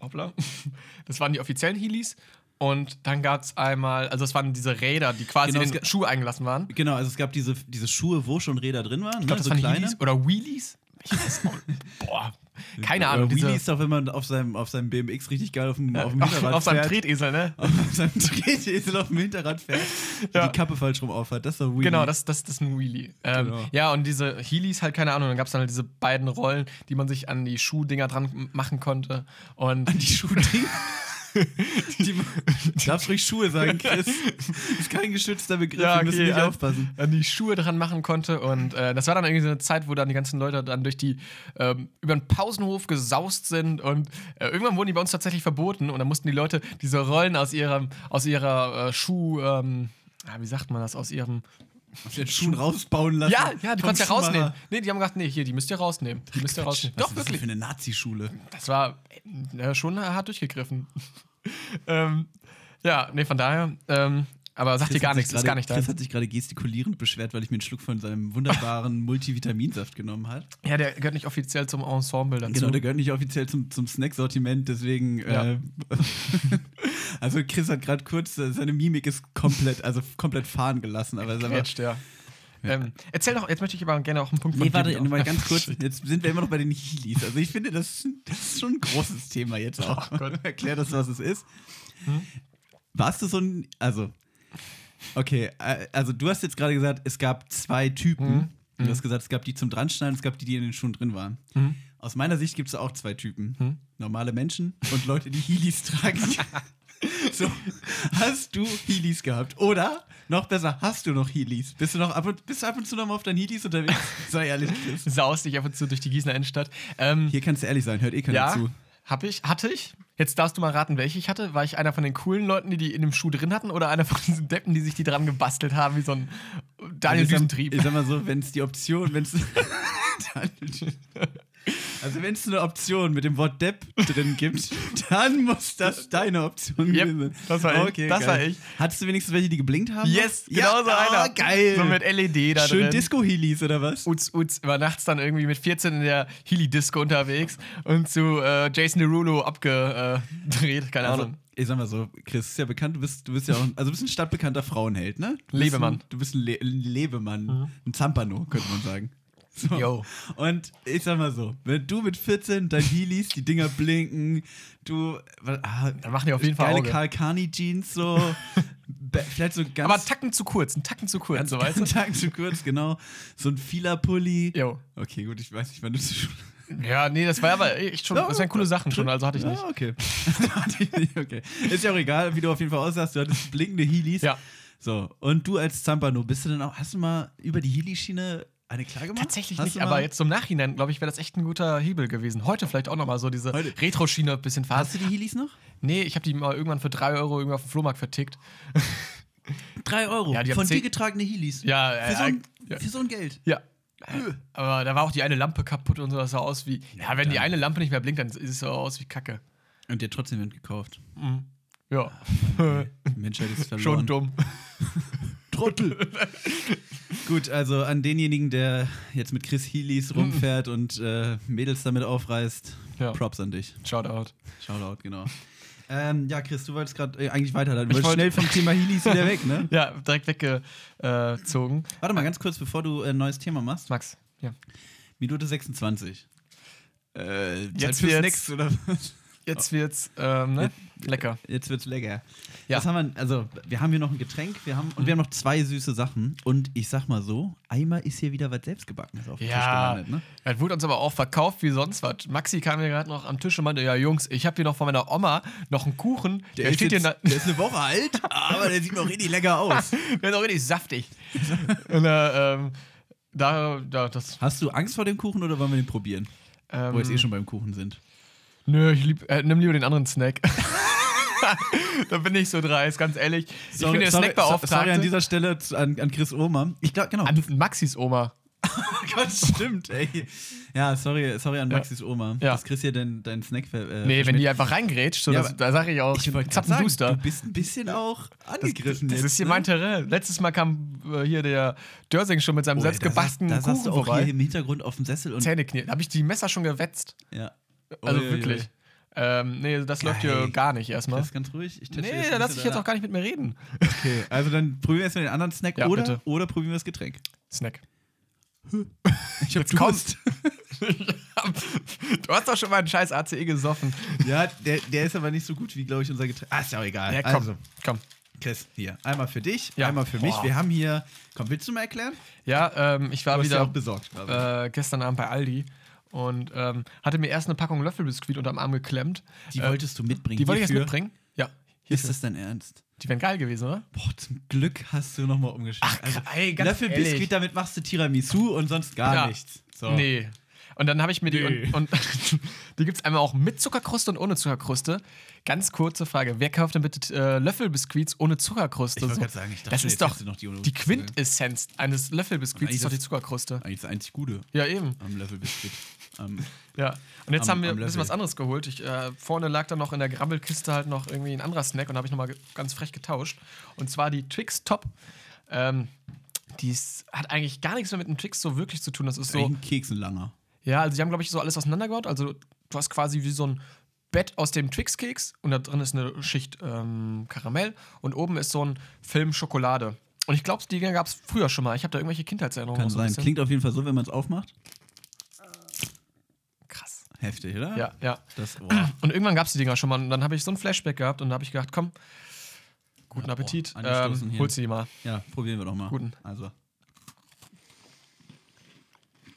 hoppla, das waren die offiziellen Heelys. Und dann gab es einmal, also es waren diese Räder, die quasi Genau, in den Schuh eingelassen waren. Genau, also es gab diese, diese Schuhe, wo schon Räder drin waren. Ich glaube, das so waren kleine. Heelys oder Wheelies. Ich weiß auch, boah, keine Ahnung. Wheelie ist doch, wenn man auf seinem, auf seinem BMX richtig geil auf dem, auf dem auf, Hinterrad auf seinem fährt. Tretesel, ne? auf seinem Tretesel auf dem Hinterrad fährt, Ja. die Kappe falsch rum aufhat. Das ist doch Wheelie. Genau, das, das, das ist ein Wheelie. Ähm, Genau. Ja, und diese Heelys halt, keine Ahnung, dann gab es dann halt diese beiden Rollen, die man sich an die Schuhdinger dran machen konnte. Und die Schuhding. die, darfst ruhig Schuhe sagen, Chris. ist kein geschützter Begriff, Ja, wir müssen okay, nicht an- aufpassen. an die Schuhe dran machen konnte. Und äh, das war dann irgendwie so eine Zeit, wo dann die ganzen Leute dann durch die, ähm, über den Pausenhof gesaust sind. Und äh, irgendwann wurden die bei uns tatsächlich verboten. Und dann mussten die Leute diese Rollen aus ihrem, aus ihrer äh, Schuh, ähm, wie sagt man das, aus ihrem. Auf den Schuhen rausbauen lassen. Ja, ja, die konntest du ja rausnehmen. Nee, die haben gesagt, nee, hier, die müsst ihr rausnehmen. Die müsst ihr rausnehmen. Was Doch, ist das wirklich. für eine Nazi-Schule? Das war äh, schon hart durchgegriffen. ähm, ja, nee, von daher. Ähm, aber sagt dir Chris gar nichts, ist gerade- gar nicht Chris dein. hat sich gerade gestikulierend beschwert, weil ich mir einen Schluck von seinem wunderbaren Multivitaminsaft genommen habe. Ja, der gehört nicht offiziell zum Ensemble dazu. Genau, der gehört nicht offiziell zum, zum Snack-Sortiment, deswegen. Ja. Äh, also Chris hat gerade kurz, äh, seine Mimik ist komplett, also komplett fahren gelassen, aber ist. Quetscht, ja. Ähm, erzähl doch, jetzt möchte ich aber gerne auch einen Punkt von Nee, warte, mal ganz kurz. Jetzt sind wir immer noch bei den Heelys. Also ich finde, das, das ist schon ein großes Thema jetzt auch. Oh. Erklär das, was es ist. Warst du so ein, also, okay, äh, also du hast jetzt gerade gesagt, es gab zwei Typen. Mhm. Du hast gesagt, es gab die zum Dranschneiden, es gab die, die in den Schuhen drin waren. Mhm. aus meiner Sicht gibt es auch zwei Typen. Hm? Normale Menschen und Leute, die Heelys tragen. so, hast du Heelys gehabt? Oder, noch besser, hast du noch Heelys? Bist du noch ab und, bist du ab und zu noch mal auf deinen Heelys unterwegs? Sei ehrlich, Chris. Saust dich ab und zu durch die Gießener Innenstadt. Ähm, Hier kannst du ehrlich sein, hört eh keiner ja, zu. Hab ich, hatte ich. Jetzt darfst du mal raten, welche ich hatte. War ich einer von den coolen Leuten, die die in dem Schuh drin hatten, oder einer von diesen Deppen, die sich die dran gebastelt haben, wie so ein Daniel ich sag, Düsentrieb? ich sag mal so, wenn es die Option, wenn es. also, wenn es eine Option mit dem Wort Depp drin gibt, dann muss das deine Option Yep, gewesen sein. das war ich. Das geil. war ich. Hattest du wenigstens welche, die geblinkt haben? Yes, ja, genau so ah, einer. geil. So mit LED da Schön drin. Disco-Heelys oder was? Uz, Uz, war nachts dann irgendwie mit 14 in der Healy-Disco unterwegs und zu äh, Jason Derulo abgedreht, keine Also, Ahnung. ich sag mal so, Chris, ist ja bekannt, du bist, du bist ja auch, also du bist ein stadtbekannter Frauenheld, ne? Du Lebemann. Ein, du bist ein, Le ein Lebemann, ein Zampano, könnte man sagen. So. Yo. Und ich sag mal so, wenn du mit 14 dein Heelys, die Dinger blinken, du, ah, Dann machen die auf jeden Fall geile Auge. Karl Kani Jeans so, vielleicht so ganz, Aber Tacken zu kurz, einen Tacken zu kurz, ganz, so weißt du? Tag zu kurz, genau, so ein Fila-Pulli. Jo. Okay, gut, ich weiß nicht, wann du zu Schule Ja, nee, das war aber echt schon, das waren coole Sachen schon, also hatte ich nicht. Ah, okay. Hatte ich nicht, okay. Ist ja auch egal, wie du auf jeden Fall aussahst. Du hattest blinkende Heelys. Ja. So, und du als Zampano, bist du denn auch, hast du mal über die Heely-Schiene eine klar gemacht? Tatsächlich hast nicht, aber jetzt zum Nachhinein, glaube ich, wäre das echt ein guter Hebel gewesen. Heute vielleicht auch nochmal so diese. Retro-Schiene ein bisschen fahren. Hast du die Heelys noch? Nee, ich habe die mal irgendwann für 3 Euro irgendwie auf dem Flohmarkt vertickt. Drei Euro. Ja, die Von dir getragene Heelys. Ja, Für äh, so, ein, ja. für so ein Geld. Ja. Aber da war auch die eine Lampe kaputt und so, das sah aus wie. Ja, wenn die eine Lampe nicht mehr blinkt, dann sieht es so aus wie Kacke. Und dir trotzdem wird gekauft. Ja. Die Menschheit ist verloren. Schon dumm. Trottel. Gut, also an denjenigen, der jetzt mit Chris Heelys rumfährt und äh, Mädels damit aufreißt, Ja. Props an dich. Shoutout. Shoutout, genau. Ähm, ja, Chris, du wolltest gerade äh, eigentlich weiterleiten. Ich Du wolltest wollte- schnell vom Thema Heelys wieder weg, ne? Ja, direkt weggezogen. Warte mal ganz kurz, bevor du ein neues Thema machst. Max, ja. Minute 26. Äh, Zeit Jetzt für wird's- Snacks oder was? Jetzt wird's ähm, ne? lecker. Jetzt wird's lecker. Ja. Was haben wir? Also, wir haben hier noch ein Getränk, wir haben und wir haben noch zwei süße Sachen. Und ich sag mal so, einmal ist hier wieder was selbstgebackenes auf dem Tisch Ja, gelandet, ne? das wurde uns aber auch verkauft wie sonst was. Maxi kam mir gerade noch am Tisch und meinte, ja Jungs, ich habe hier noch von meiner Oma noch einen Kuchen. Der, ist steht hier, jetzt, na- der ist eine Woche alt, aber der sieht noch richtig lecker aus. der ist auch richtig saftig. und äh, ähm, da, da, das. Hast du Angst vor dem Kuchen oder wollen wir den probieren? Ähm, Wo wir jetzt eh schon beim Kuchen sind. Nö, ich lieb, äh, nimm lieber den anderen Snack. da bin ich so dreist, ganz ehrlich. ich bin der sorry, Snackbeauftragte. sorry an dieser Stelle an, an Chris Oma. Ich glaube, genau. an Maxis Oma. Gott, stimmt, ey. Ja, sorry, sorry an Ja. Maxis Oma, Ja. dass Chris hier deinen dein Snack ver äh, Nee, wenn die einfach reingrätscht, so Ja, das, da sage ich auch, Ich Zappenduster. du bist ein bisschen auch angegriffen Das jetzt, ist hier ne? mein Terrain. Letztes Mal kam äh, hier der Dörsing schon mit seinem Oh, selbstgebastelten da, saß- da Kuchen saß du auch vorbei. hier im Hintergrund auf dem Sessel und Zähne knirschen. Da habe ich die Messer schon gewetzt. ja. Also ui, wirklich. ui. Ähm, nee, das läuft hier gar nicht erstmal. Das ist ganz ruhig. Ich Nee, da ein lasse ich jetzt auch gar nicht mit mir reden. Okay, also dann probieren wir erstmal den anderen Snack Ja, oder, bitte. oder probieren wir das Getränk. Snack. Ich hab. Durst. du hast doch schon mal einen scheiß ACE gesoffen. Ja, der, der ist aber nicht so gut wie, glaube ich, unser Getränk. Ah, ist ja auch egal. Ja, komm. Also, komm. Chris, hier. Einmal für dich, Ja. einmal für mich. Boah. Wir haben hier. Komm, willst du mal erklären? Ja, ähm, ich war hast ja wieder auch besorgt. äh, gestern Abend bei Aldi und ähm, hatte mir erst eine Packung Löffelbiskuit unterm Arm geklemmt. die äh, wolltest du mitbringen. Die wollte ich jetzt mitbringen? Ja. Ist das dein Ernst? Die wären geil gewesen, oder? Boah, zum Glück hast du nochmal umgeschrieben. Ach, ey, ganz Löffelbiskuit, damit machst du Tiramisu und sonst gar Ja. nichts. So. Nee. Und dann habe ich mir die. Nee. Und, und die gibt es einmal auch mit Zuckerkruste und ohne Zuckerkruste. Ganz kurze Frage: Wer kauft denn bitte äh, Löffelbiskuits ohne Zuckerkruste? Ich So, sagen, ich dachte, das ist doch die die. Quintessenz eines Löffelbiskuits, ist doch die Zuckerkruste. Eigentlich das einzig Gute Ja, eben. am Löffelbiskuit. Ähm, Ja. Und jetzt Am- haben wir ein bisschen was anderes geholt. Ich, äh, vorne lag dann noch in der Grabbelkiste halt noch irgendwie ein anderer Snack und habe ich nochmal ganz frech getauscht. Und zwar die Twix Top. Ähm, die hat eigentlich gar nichts mehr mit dem Twix so wirklich zu tun. Das ist so. so. ein Keksenlanger. Ja, also die haben, glaube ich, so alles auseinandergebaut. Also du hast quasi wie so ein Bett aus dem Twix-Keks und da drin ist eine Schicht ähm, Karamell und oben ist so ein Film Schokolade. Und ich glaube, die gab es früher schon mal. Ich habe da irgendwelche Kindheitserinnerungen. Kann so ein sein. Klingt auf jeden Fall so, wenn man es aufmacht. krass. Heftig, oder? Ja, ja. Das, oh. Und irgendwann gab es die Dinger schon mal und dann habe ich so ein Flashback gehabt und da habe ich gedacht, komm, guten Appetit, angestoßen ähm, holst du die mal. Ja, probieren wir doch mal. Guten. Also.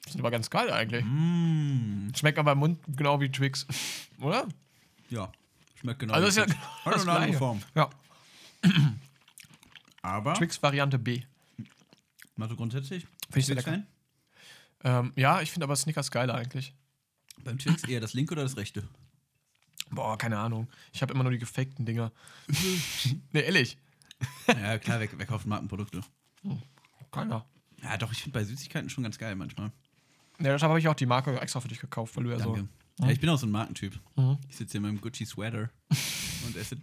Sind aber ganz geil eigentlich. Mm. Schmeckt aber im Mund genau wie Twix. Oder? Ja, schmeckt genau. Also wie ist ja Twix. genau Hat eine. Form. Ja. Aber, Twix-Variante B. mal so grundsätzlich, Finde ich sehr Twix-Fan? Ähm, ja, ich finde aber Snickers geiler eigentlich. Beim Twix eher das linke oder das rechte? Boah, keine Ahnung. Ich habe immer nur die gefakten Dinger. nee, ehrlich. ja, klar, wer, wer kauft Markenprodukte? Keiner. Ja, doch, ich finde bei Süßigkeiten schon ganz geil manchmal. Ja, deshalb habe ich auch die Marke extra für dich gekauft, weil du ja Danke. so. Ja, ich bin auch so ein Markentyp. Mhm. Ich sitze hier in meinem Gucci-Sweater und esse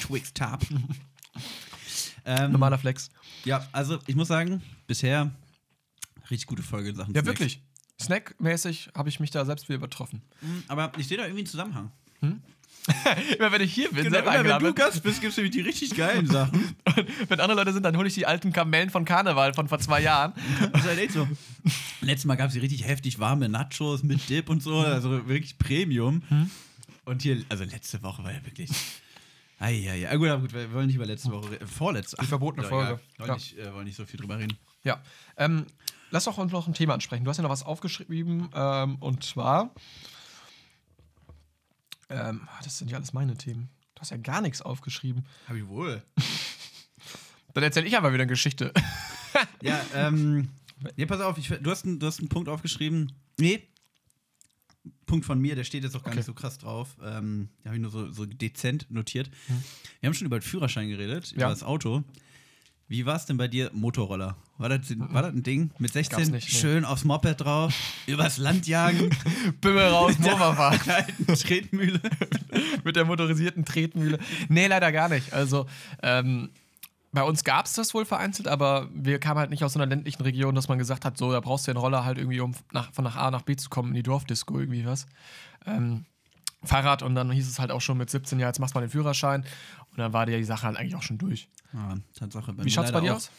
Twix Top. ähm, Normaler Flex. Ja, also ich muss sagen, bisher richtig gute Folge in Sachen Ja, Snacks. wirklich. Snackmäßig habe ich mich da selbst wieder übertroffen. Mhm, Aber ich sehe da irgendwie einen Zusammenhang. Immer wenn ich hier bin, Genau, selber immer, wenn du Gast bist, gibt es nämlich die richtig geilen Sachen. wenn andere Leute sind, dann hole ich die alten Kamellen von Karneval von vor zwei Jahren. Das ist halt echt so. Letztes Mal gab es die richtig heftig warme Nachos mit Dip und so, also wirklich Premium. Und hier, also letzte Woche war ja wirklich. Eieiei. Ah, gut, aber gut, wir wollen nicht über letzte Woche reden. Vorletzte. Die verbotene ja, Folge. egal. Wollen, Ja. nicht, äh, wollen nicht so viel drüber reden. Ja. Ähm, lass doch uns noch ein Thema ansprechen. Du hast ja noch was aufgeschrieben, ähm, und zwar. Ähm, ah, das sind ja alles meine Themen. Du hast ja gar nichts aufgeschrieben. Hab ich wohl. Dann erzähle ich aber wieder eine Geschichte. Ja, ähm. Nee, pass auf, ich, du, hast einen, du hast einen Punkt aufgeschrieben. Nee. Punkt von mir, der steht jetzt auch gar Okay. nicht so krass drauf. Ähm, den habe ich nur so, so dezent notiert. Wir haben schon über den Führerschein geredet, über Ja. das Auto. Wie war es denn bei dir, Motorroller? War das, war das ein Ding? Mit 16 Gab's nicht, nee. schön aufs Moped drauf, übers Land jagen, Bimmel raus, Mofa fahren. Tretmühle. mit der motorisierten Tretmühle. Nee, leider gar nicht. Also, ähm, bei uns gab es das wohl vereinzelt, aber wir kamen halt nicht aus so einer ländlichen Region, dass man gesagt hat, so, da brauchst du ja einen Roller halt irgendwie, um nach, von nach A nach B zu kommen, in die Dorfdisco irgendwie was. Ähm, Fahrrad und dann hieß es halt auch schon mit 17 Jahren, jetzt machst du mal den Führerschein. Und dann war die Sache halt eigentlich auch schon durch. Ah, Tatsache. Wie mir schaut's bei dir aus?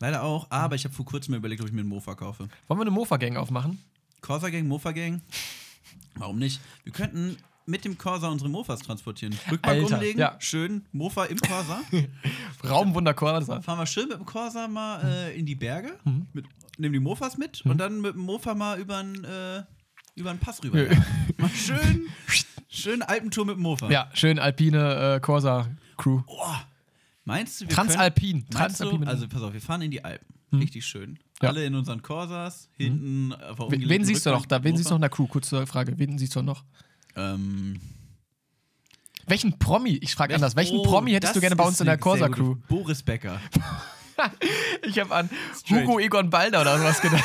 Leider auch, aber ich habe vor kurzem mir überlegt, ob ich mir einen Mofa kaufe. Wollen wir eine Mofa-Gang aufmachen? Corsa Gang, Mofa Gang. Warum nicht? Wir könnten mit dem Corsa unsere Mofas transportieren. Rückbank Alter, umlegen, ja. schön Mofa im Corsa. Raumwunder Corsa. Fahren wir schön mit dem Corsa mal äh, in die Berge, Mhm. mit, nehmen die Mofas mit und dann mit dem Mofa mal über einen äh, Pass rüber. mal schön, schön Alpentour mit dem Mofa. Ja, schön alpine äh, Corsa-Crew. Oh, meinst du, wir Transalpin. Können, du, Transalpin mit- also pass auf, wir fahren in die Alpen. Hm. Richtig schön. Ja. Alle in unseren Corsas, hinten der Wen, wen siehst du noch da? Wen siehst du noch in der Crew? Kurze Frage. Wen siehst du noch? Ähm, Welchen Promi? Ich frage anders. Welchen Oh, Promi hättest du gerne bei uns in der Corsa-Crew? Boris Becker. Ich habe an Straight. Hugo Egon Balder oder sowas gedacht.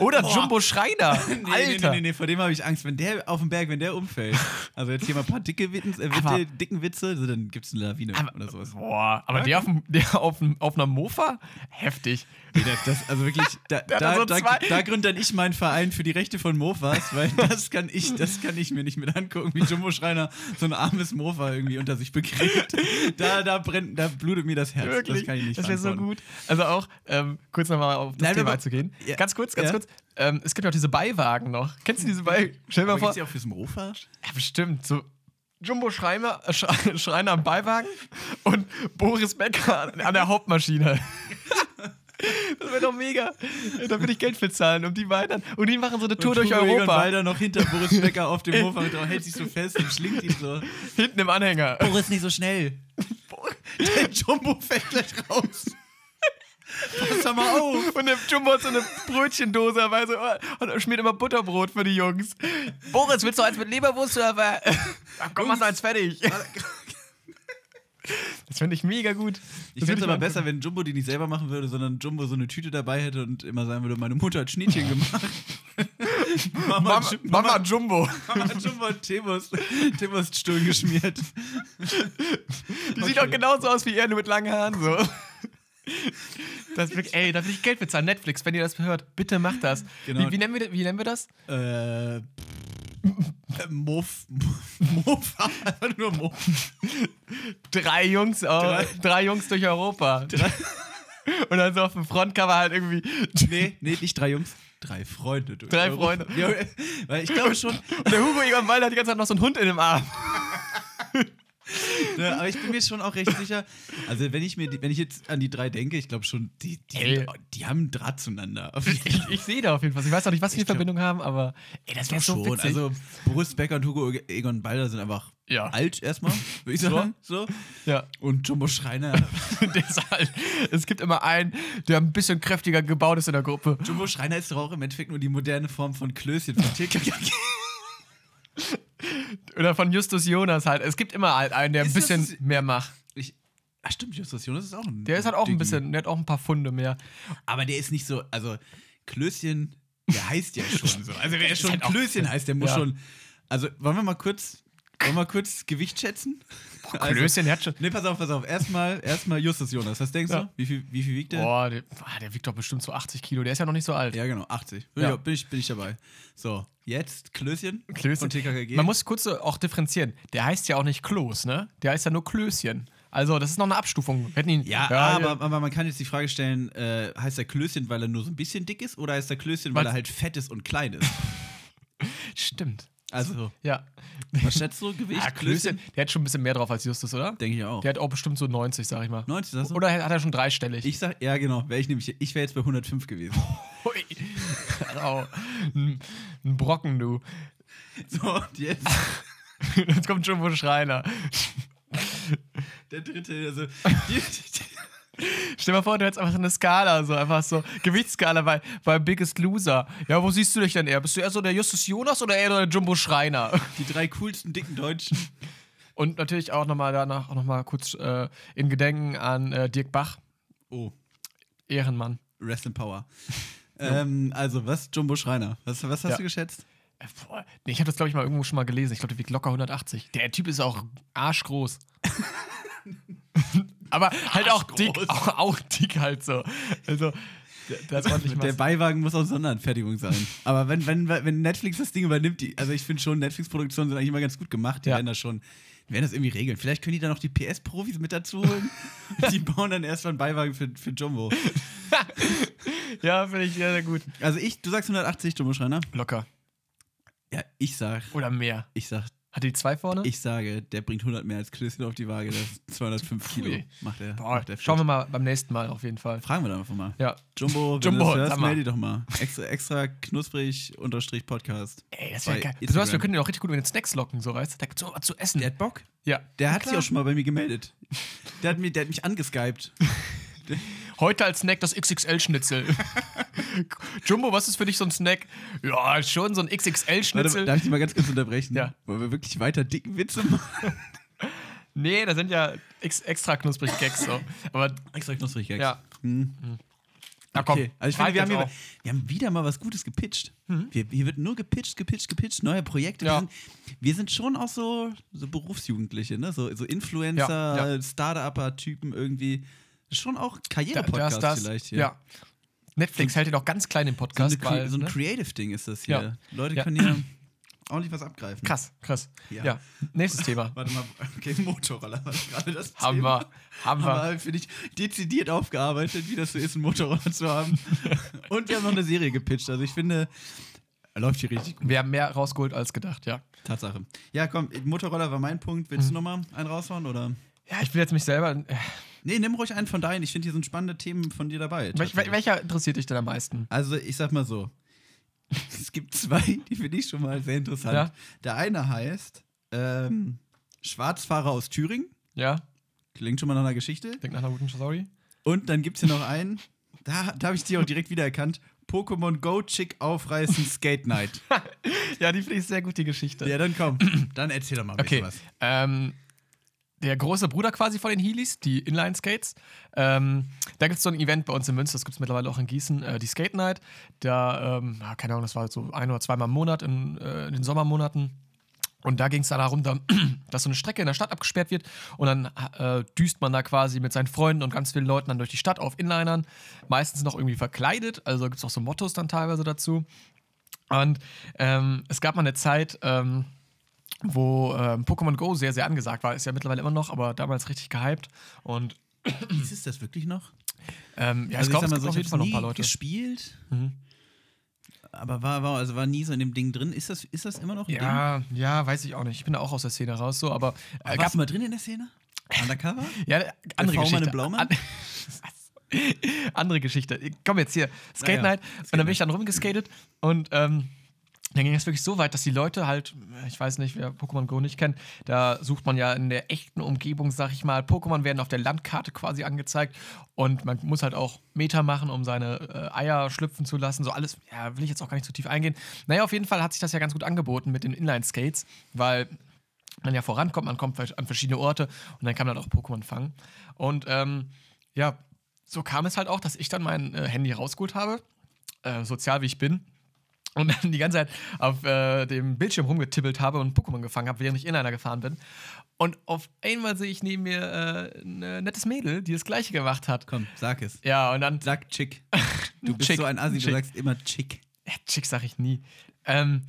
Oder Boah. Jumbo Schreiner. Nee, Alter. nee, nee, nee, vor dem habe ich Angst. Wenn der auf dem Berg, wenn der umfällt. Also jetzt hier mal ein paar dicke Witz, äh, Aber- dicken Witze, so, dann gibt es eine Lawine Aber- oder sowas. Boah, aber der, auf, dem- der auf, dem- auf einer Mofa? Heftig. Nee, das, also wirklich, da, da, so da, da gründe dann ich meinen Verein für die Rechte von Mofas, weil das kann ich, das kann ich mir nicht mit angucken, wie Jumbo Schreiner so ein armes Mofa irgendwie unter sich begräbt. Da, da brennt, da blutet mir das Herz. Wirklich. Das kann ich nicht Das wäre so gut. Also auch, ähm, kurz nochmal auf das Nein, Thema aber- einzugehen. Ja. Ganz kurz, ganz Ja. kurz. Ähm, es gibt ja auch diese Beiwagen noch. Kennst du diese Beiwagen? Stell dir mal vor. gibt's die auch fürs Mofa? Ja, bestimmt. So Jumbo Schreiner, äh, Schre- Schreiner am Beiwagen und Boris Becker an der Hauptmaschine. Das wäre doch mega. Da würde ich Geld für zahlen, um die beiden. Und die machen so eine Tour Und durch Europa. Balder noch hinter Boris Becker auf dem Mofa mit drauf, hält sich so fest und schlingt ihn so. Hinten im Anhänger. Boris, nicht so schnell. Der Jumbo fällt gleich raus. Pass mal auf. Und der Jumbo hat so eine Brötchendose dabei so, und er schmiert immer Butterbrot für die Jungs. Boris, willst du eins mit Leberwurst oder komm, mach eins fertig. Das finde ich mega gut. Ich fände es aber besser, wenn Jumbo die nicht selber machen würde, sondern Jumbo so eine Tüte dabei hätte und immer sagen würde, meine Mutter hat Schnittchen gemacht. Mama, Mama, Mama Jumbo. Mama Jumbo hat Teewurst, Teewurststuhl geschmiert. Die sieht auch genauso aus wie er, nur mit langen Haaren. So. Das ey, da will ich Geld bezahlen. Netflix, wenn ihr das hört, bitte macht das. Genau. Wie, wie, nennen wir, wie nennen wir das? Äh. Mof. Mofa. Einfach nur Mof. Drei Jungs, oh, drei. Drei- Jungs durch Europa. Und dann so auf dem Frontcover halt irgendwie. Nee, nee, nicht drei Jungs. Drei Freunde. durch Drei Europa. Freunde. Ja, weil ich glaube schon. Und der Hugo Egon Balder hat die ganze Zeit noch so einen Hund in dem Arm. Ne, aber ich bin mir schon auch recht sicher. Also, wenn ich mir, wenn ich jetzt an die drei denke, ich glaube schon, die, die, Ey. die haben einen Draht zueinander. Ich, ich sehe da auf jeden Fall. Ich weiß auch nicht, was Ich glaub- Verbindung haben, aber ey, das wäre so schon. witzig. Also, Boris Becker und Hugo Egon Balder sind einfach Ja. alt erstmal, würde ich sagen. So. ja. Und Jumbo Schreiner. Der ist halt, es gibt immer einen, der ein bisschen kräftiger gebaut ist in der Gruppe. Jumbo Schreiner ist doch auch im Endeffekt nur die moderne Form von Klößchen von TKKG. Oder von Justus Jonas halt. Es gibt immer halt einen, der ein bisschen mehr macht. Ich, ach stimmt, Justus Jonas ist auch ein Der ist halt auch ein bisschen, der hat auch ein paar Funde mehr. Aber der ist nicht so, also Klößchen, der heißt ja schon so. Also wer schon halt Klößchen heißt, der muss Ja. schon. Also wollen wir mal kurz, wollen wir mal kurz Gewicht schätzen? Also, Klößchen, der hat schon. Nee, pass auf, pass auf. Erstmal, erstmal Justus Jonas. Was denkst Ja. du? Wie viel, wie viel wiegt der? Boah, der, der wiegt doch bestimmt so 80 Kilo. Der ist ja noch nicht so alt. Ja, genau, 80. Bin, Ja. ich, bin, ich, bin ich dabei. So, jetzt Klößchen, Klößchen. von TKKG. Man muss kurz auch differenzieren. Der heißt ja auch nicht Klos, ne? Der heißt ja nur Klößchen. Also, das ist noch eine Abstufung. Ihn, ja, ja, aber, aber man kann jetzt die Frage stellen, äh, heißt er Klößchen, weil er nur so ein bisschen dick ist oder heißt er Klößchen, weil Was? er halt fett ist und klein ist? Stimmt. Also, Ja. was schätzt du, Gewicht? ja Klößchen, der hat schon ein bisschen mehr drauf als Justus, oder? Denke ich auch. Der hat auch bestimmt so 90, sag ich mal. 90, sagst du? Oder hat er schon dreistellig? Ich sag, ja genau, wäre ich nämlich, ich wäre jetzt bei 105 gewesen. Hui. Au. Ein, ein Brocken, du. So, und jetzt Jetzt kommt Jumbo Schreiner. der dritte, also die, Stell dir mal vor, du hättest einfach so eine Skala, so einfach so Gewichtsskala bei, bei Biggest Loser. Ja, wo siehst du dich denn eher? Bist du eher so der Justus Jonas oder eher der Jumbo Schreiner? die drei coolsten dicken Deutschen. Und natürlich auch nochmal danach auch noch mal kurz äh, in Gedenken an äh, Dirk Bach, Oh, Ehrenmann. Rest in Power. Ähm, also, was Jumbo Schreiner? Was, was hast Ja. du geschätzt? Äh, boah, nee, ich habe das, glaube ich, mal irgendwo schon mal gelesen. Ich glaube, der wiegt locker 180. Der Typ ist auch arschgroß. Aber halt auch dick, auch, auch dick halt so. Also, der, der. Beiwagen muss aus Sonderanfertigung sein. Aber wenn, wenn, wenn Netflix das Ding übernimmt, die, also ich finde schon, Netflix-Produktionen sind eigentlich immer ganz gut gemacht. Die Ja. werden das schon, die werden das irgendwie regeln. Vielleicht können die dann noch die PS-Profis mit dazu holen. die bauen dann erstmal einen Beiwagen für, für Jumbo. Ja, finde ich sehr, sehr gut. Also ich, du sagst 180 Jumbo Schreiner? Locker. Ja, ich sag, Oder mehr. ich sag, Hat die zwei vorne? ich sage, der bringt 100 mehr als Klößchen auf die Waage. Das ist 205 Kilo. Macht er. Boah, macht er schauen wir mal beim nächsten Mal auf jeden Fall. Fragen wir dann einfach mal. Ja. Jumbo, wenn Jumbo, du das hörst, melde dich doch mal. Extra, extra knusprig unterstrich Podcast. Ey, das wäre geil. Instagram. Du weißt, wir können den auch richtig gut mit den Snacks locken, so weißt du? Da gibt's auch was zu essen. Der hat Bock. ja. Der hat Klar. sich auch schon mal bei mir gemeldet. Der hat, mir, der hat mich angeskypt. Heute als Snack das XXL-Schnitzel. Jumbo, was ist für dich so ein Snack? Ja, schon so ein XXL-Schnitzel. darf ich dich mal ganz kurz unterbrechen? Ja. Wollen wir wirklich weiter dicken Witze machen? Nee, da sind ja ex extra knusprig Gags so. Aber Extra knusprig, Gags. ja. Hm. Na komm, Okay. Also ich finde, wir haben, hier, wir haben wieder mal was Gutes gepitcht. Wir, hier wird nur gepitcht, gepitcht, gepitcht, neue Projekte. Ja. Wir, sind, wir sind schon auch so, so Berufsjugendliche, ne? so, so Influencer, Ja, ja. Startup-Typen irgendwie. Schon auch Da, Karriere-Podcast das, vielleicht hier. Ja. Netflix hält den auch ganz klein im So, Podcast. Cre- weil, so ein ne? Creative-Ding ist das hier. Ja. Leute Ja. können hier ordentlich was abgreifen. Krass, krass. Ja. Ja. Nächstes Thema. Warte mal, okay, Motorroller war gerade das Haben Thema. wir. Haben wir. Haben wir, finde ich, dezidiert aufgearbeitet, wie das so ist, einen Motorroller zu haben. Und wir haben noch eine Serie gepitcht. Also ich finde, er läuft hier richtig gut. Wir haben mehr rausgeholt als gedacht, ja. Tatsache. Ja, komm, Motorroller war mein Punkt. Willst du nochmal einen raushauen? Oder? Ja, ich will jetzt mich selber. Nee, nimm ruhig einen von deinen. Ich finde, hier sind spannende Themen von dir dabei. Wel welcher interessiert dich denn am meisten? Also, ich sag mal so. Es gibt zwei, die finde ich schon mal sehr interessant. Ja. Der eine heißt ähm, Schwarzfahrer aus Thüringen. Ja, Klingt schon mal nach einer Geschichte. denk nach einer guten Story. Und dann gibt es hier noch einen, da, da habe ich die auch direkt wiedererkannt. Pokémon Go Chick aufreißen Skate Night. Ja, die finde ich sehr gut, die Geschichte. Ja, dann komm. Dann erzähl doch mal ein Okay. bisschen was. Ähm, der große Bruder quasi von den Heelys, die Inline-Skates. Ähm, da gibt es so ein Event bei uns in Münster, das gibt es mittlerweile auch in Gießen, äh, die Skate Night. Da, ähm, keine Ahnung, das war so ein oder zweimal im Monat in, äh, in den Sommermonaten. Und da ging es dann darum, da- dass so eine Strecke in der Stadt abgesperrt wird und dann äh, düst man da quasi mit seinen Freunden und ganz vielen Leuten dann durch die Stadt auf Inlinern. Meistens noch irgendwie verkleidet, also gibt es auch so Mottos dann teilweise dazu. Und ähm, es gab mal eine Zeit, ähm, wo ähm, Pokémon Go sehr, sehr angesagt war. Ist ja mittlerweile immer noch, aber damals richtig gehypt. Und Ist es das wirklich noch? ähm, ja, also ich glaube, es gibt so, auf jeden Fall noch ein paar Leute. gespielt. Mhm. aber war, war, also war nie so in dem Ding drin. Ist das, ist das immer noch ein Ding? Ja, ja, weiß ich auch nicht. Ich bin da auch aus der Szene raus, so, aber äh, Warst du mal drin in der Szene? Undercover? ja, andere Geschichte. im Blaumann? An andere Geschichte. Komm jetzt hier, Skate Night. Und dann bin ich dann rumgeskatet und ähm, dann ging es wirklich so weit, dass die Leute halt, ich weiß nicht, wer Pokémon Go nicht kennt, da sucht man ja in der echten Umgebung, sag ich mal, Pokémon werden auf der Landkarte quasi angezeigt und man muss halt auch Meter machen, um seine äh, Eier schlüpfen zu lassen. So alles, ja, will ich jetzt auch gar nicht zu tief eingehen. Naja, auf jeden Fall hat sich das ja ganz gut angeboten mit den Inline-Skates, weil man ja vorankommt, man kommt an verschiedene Orte und dann kann man halt auch Pokémon fangen. Und ähm, ja, so kam es halt auch, dass ich dann mein äh, Handy rausgeholt habe, äh, sozial wie ich bin, und dann die ganze Zeit auf äh, dem Bildschirm rumgetippelt habe und Pokémon gefangen habe, während ich Inliner gefahren bin. Und auf einmal sehe ich neben mir äh, ein äh, nettes Mädel, die das gleiche gemacht hat. Komm, sag es. Ja, und dann. Sag Chick. Du bist Chick, so ein Assi, du Chick. sagst immer Chick. Ja, Chick sag ich nie. Ähm,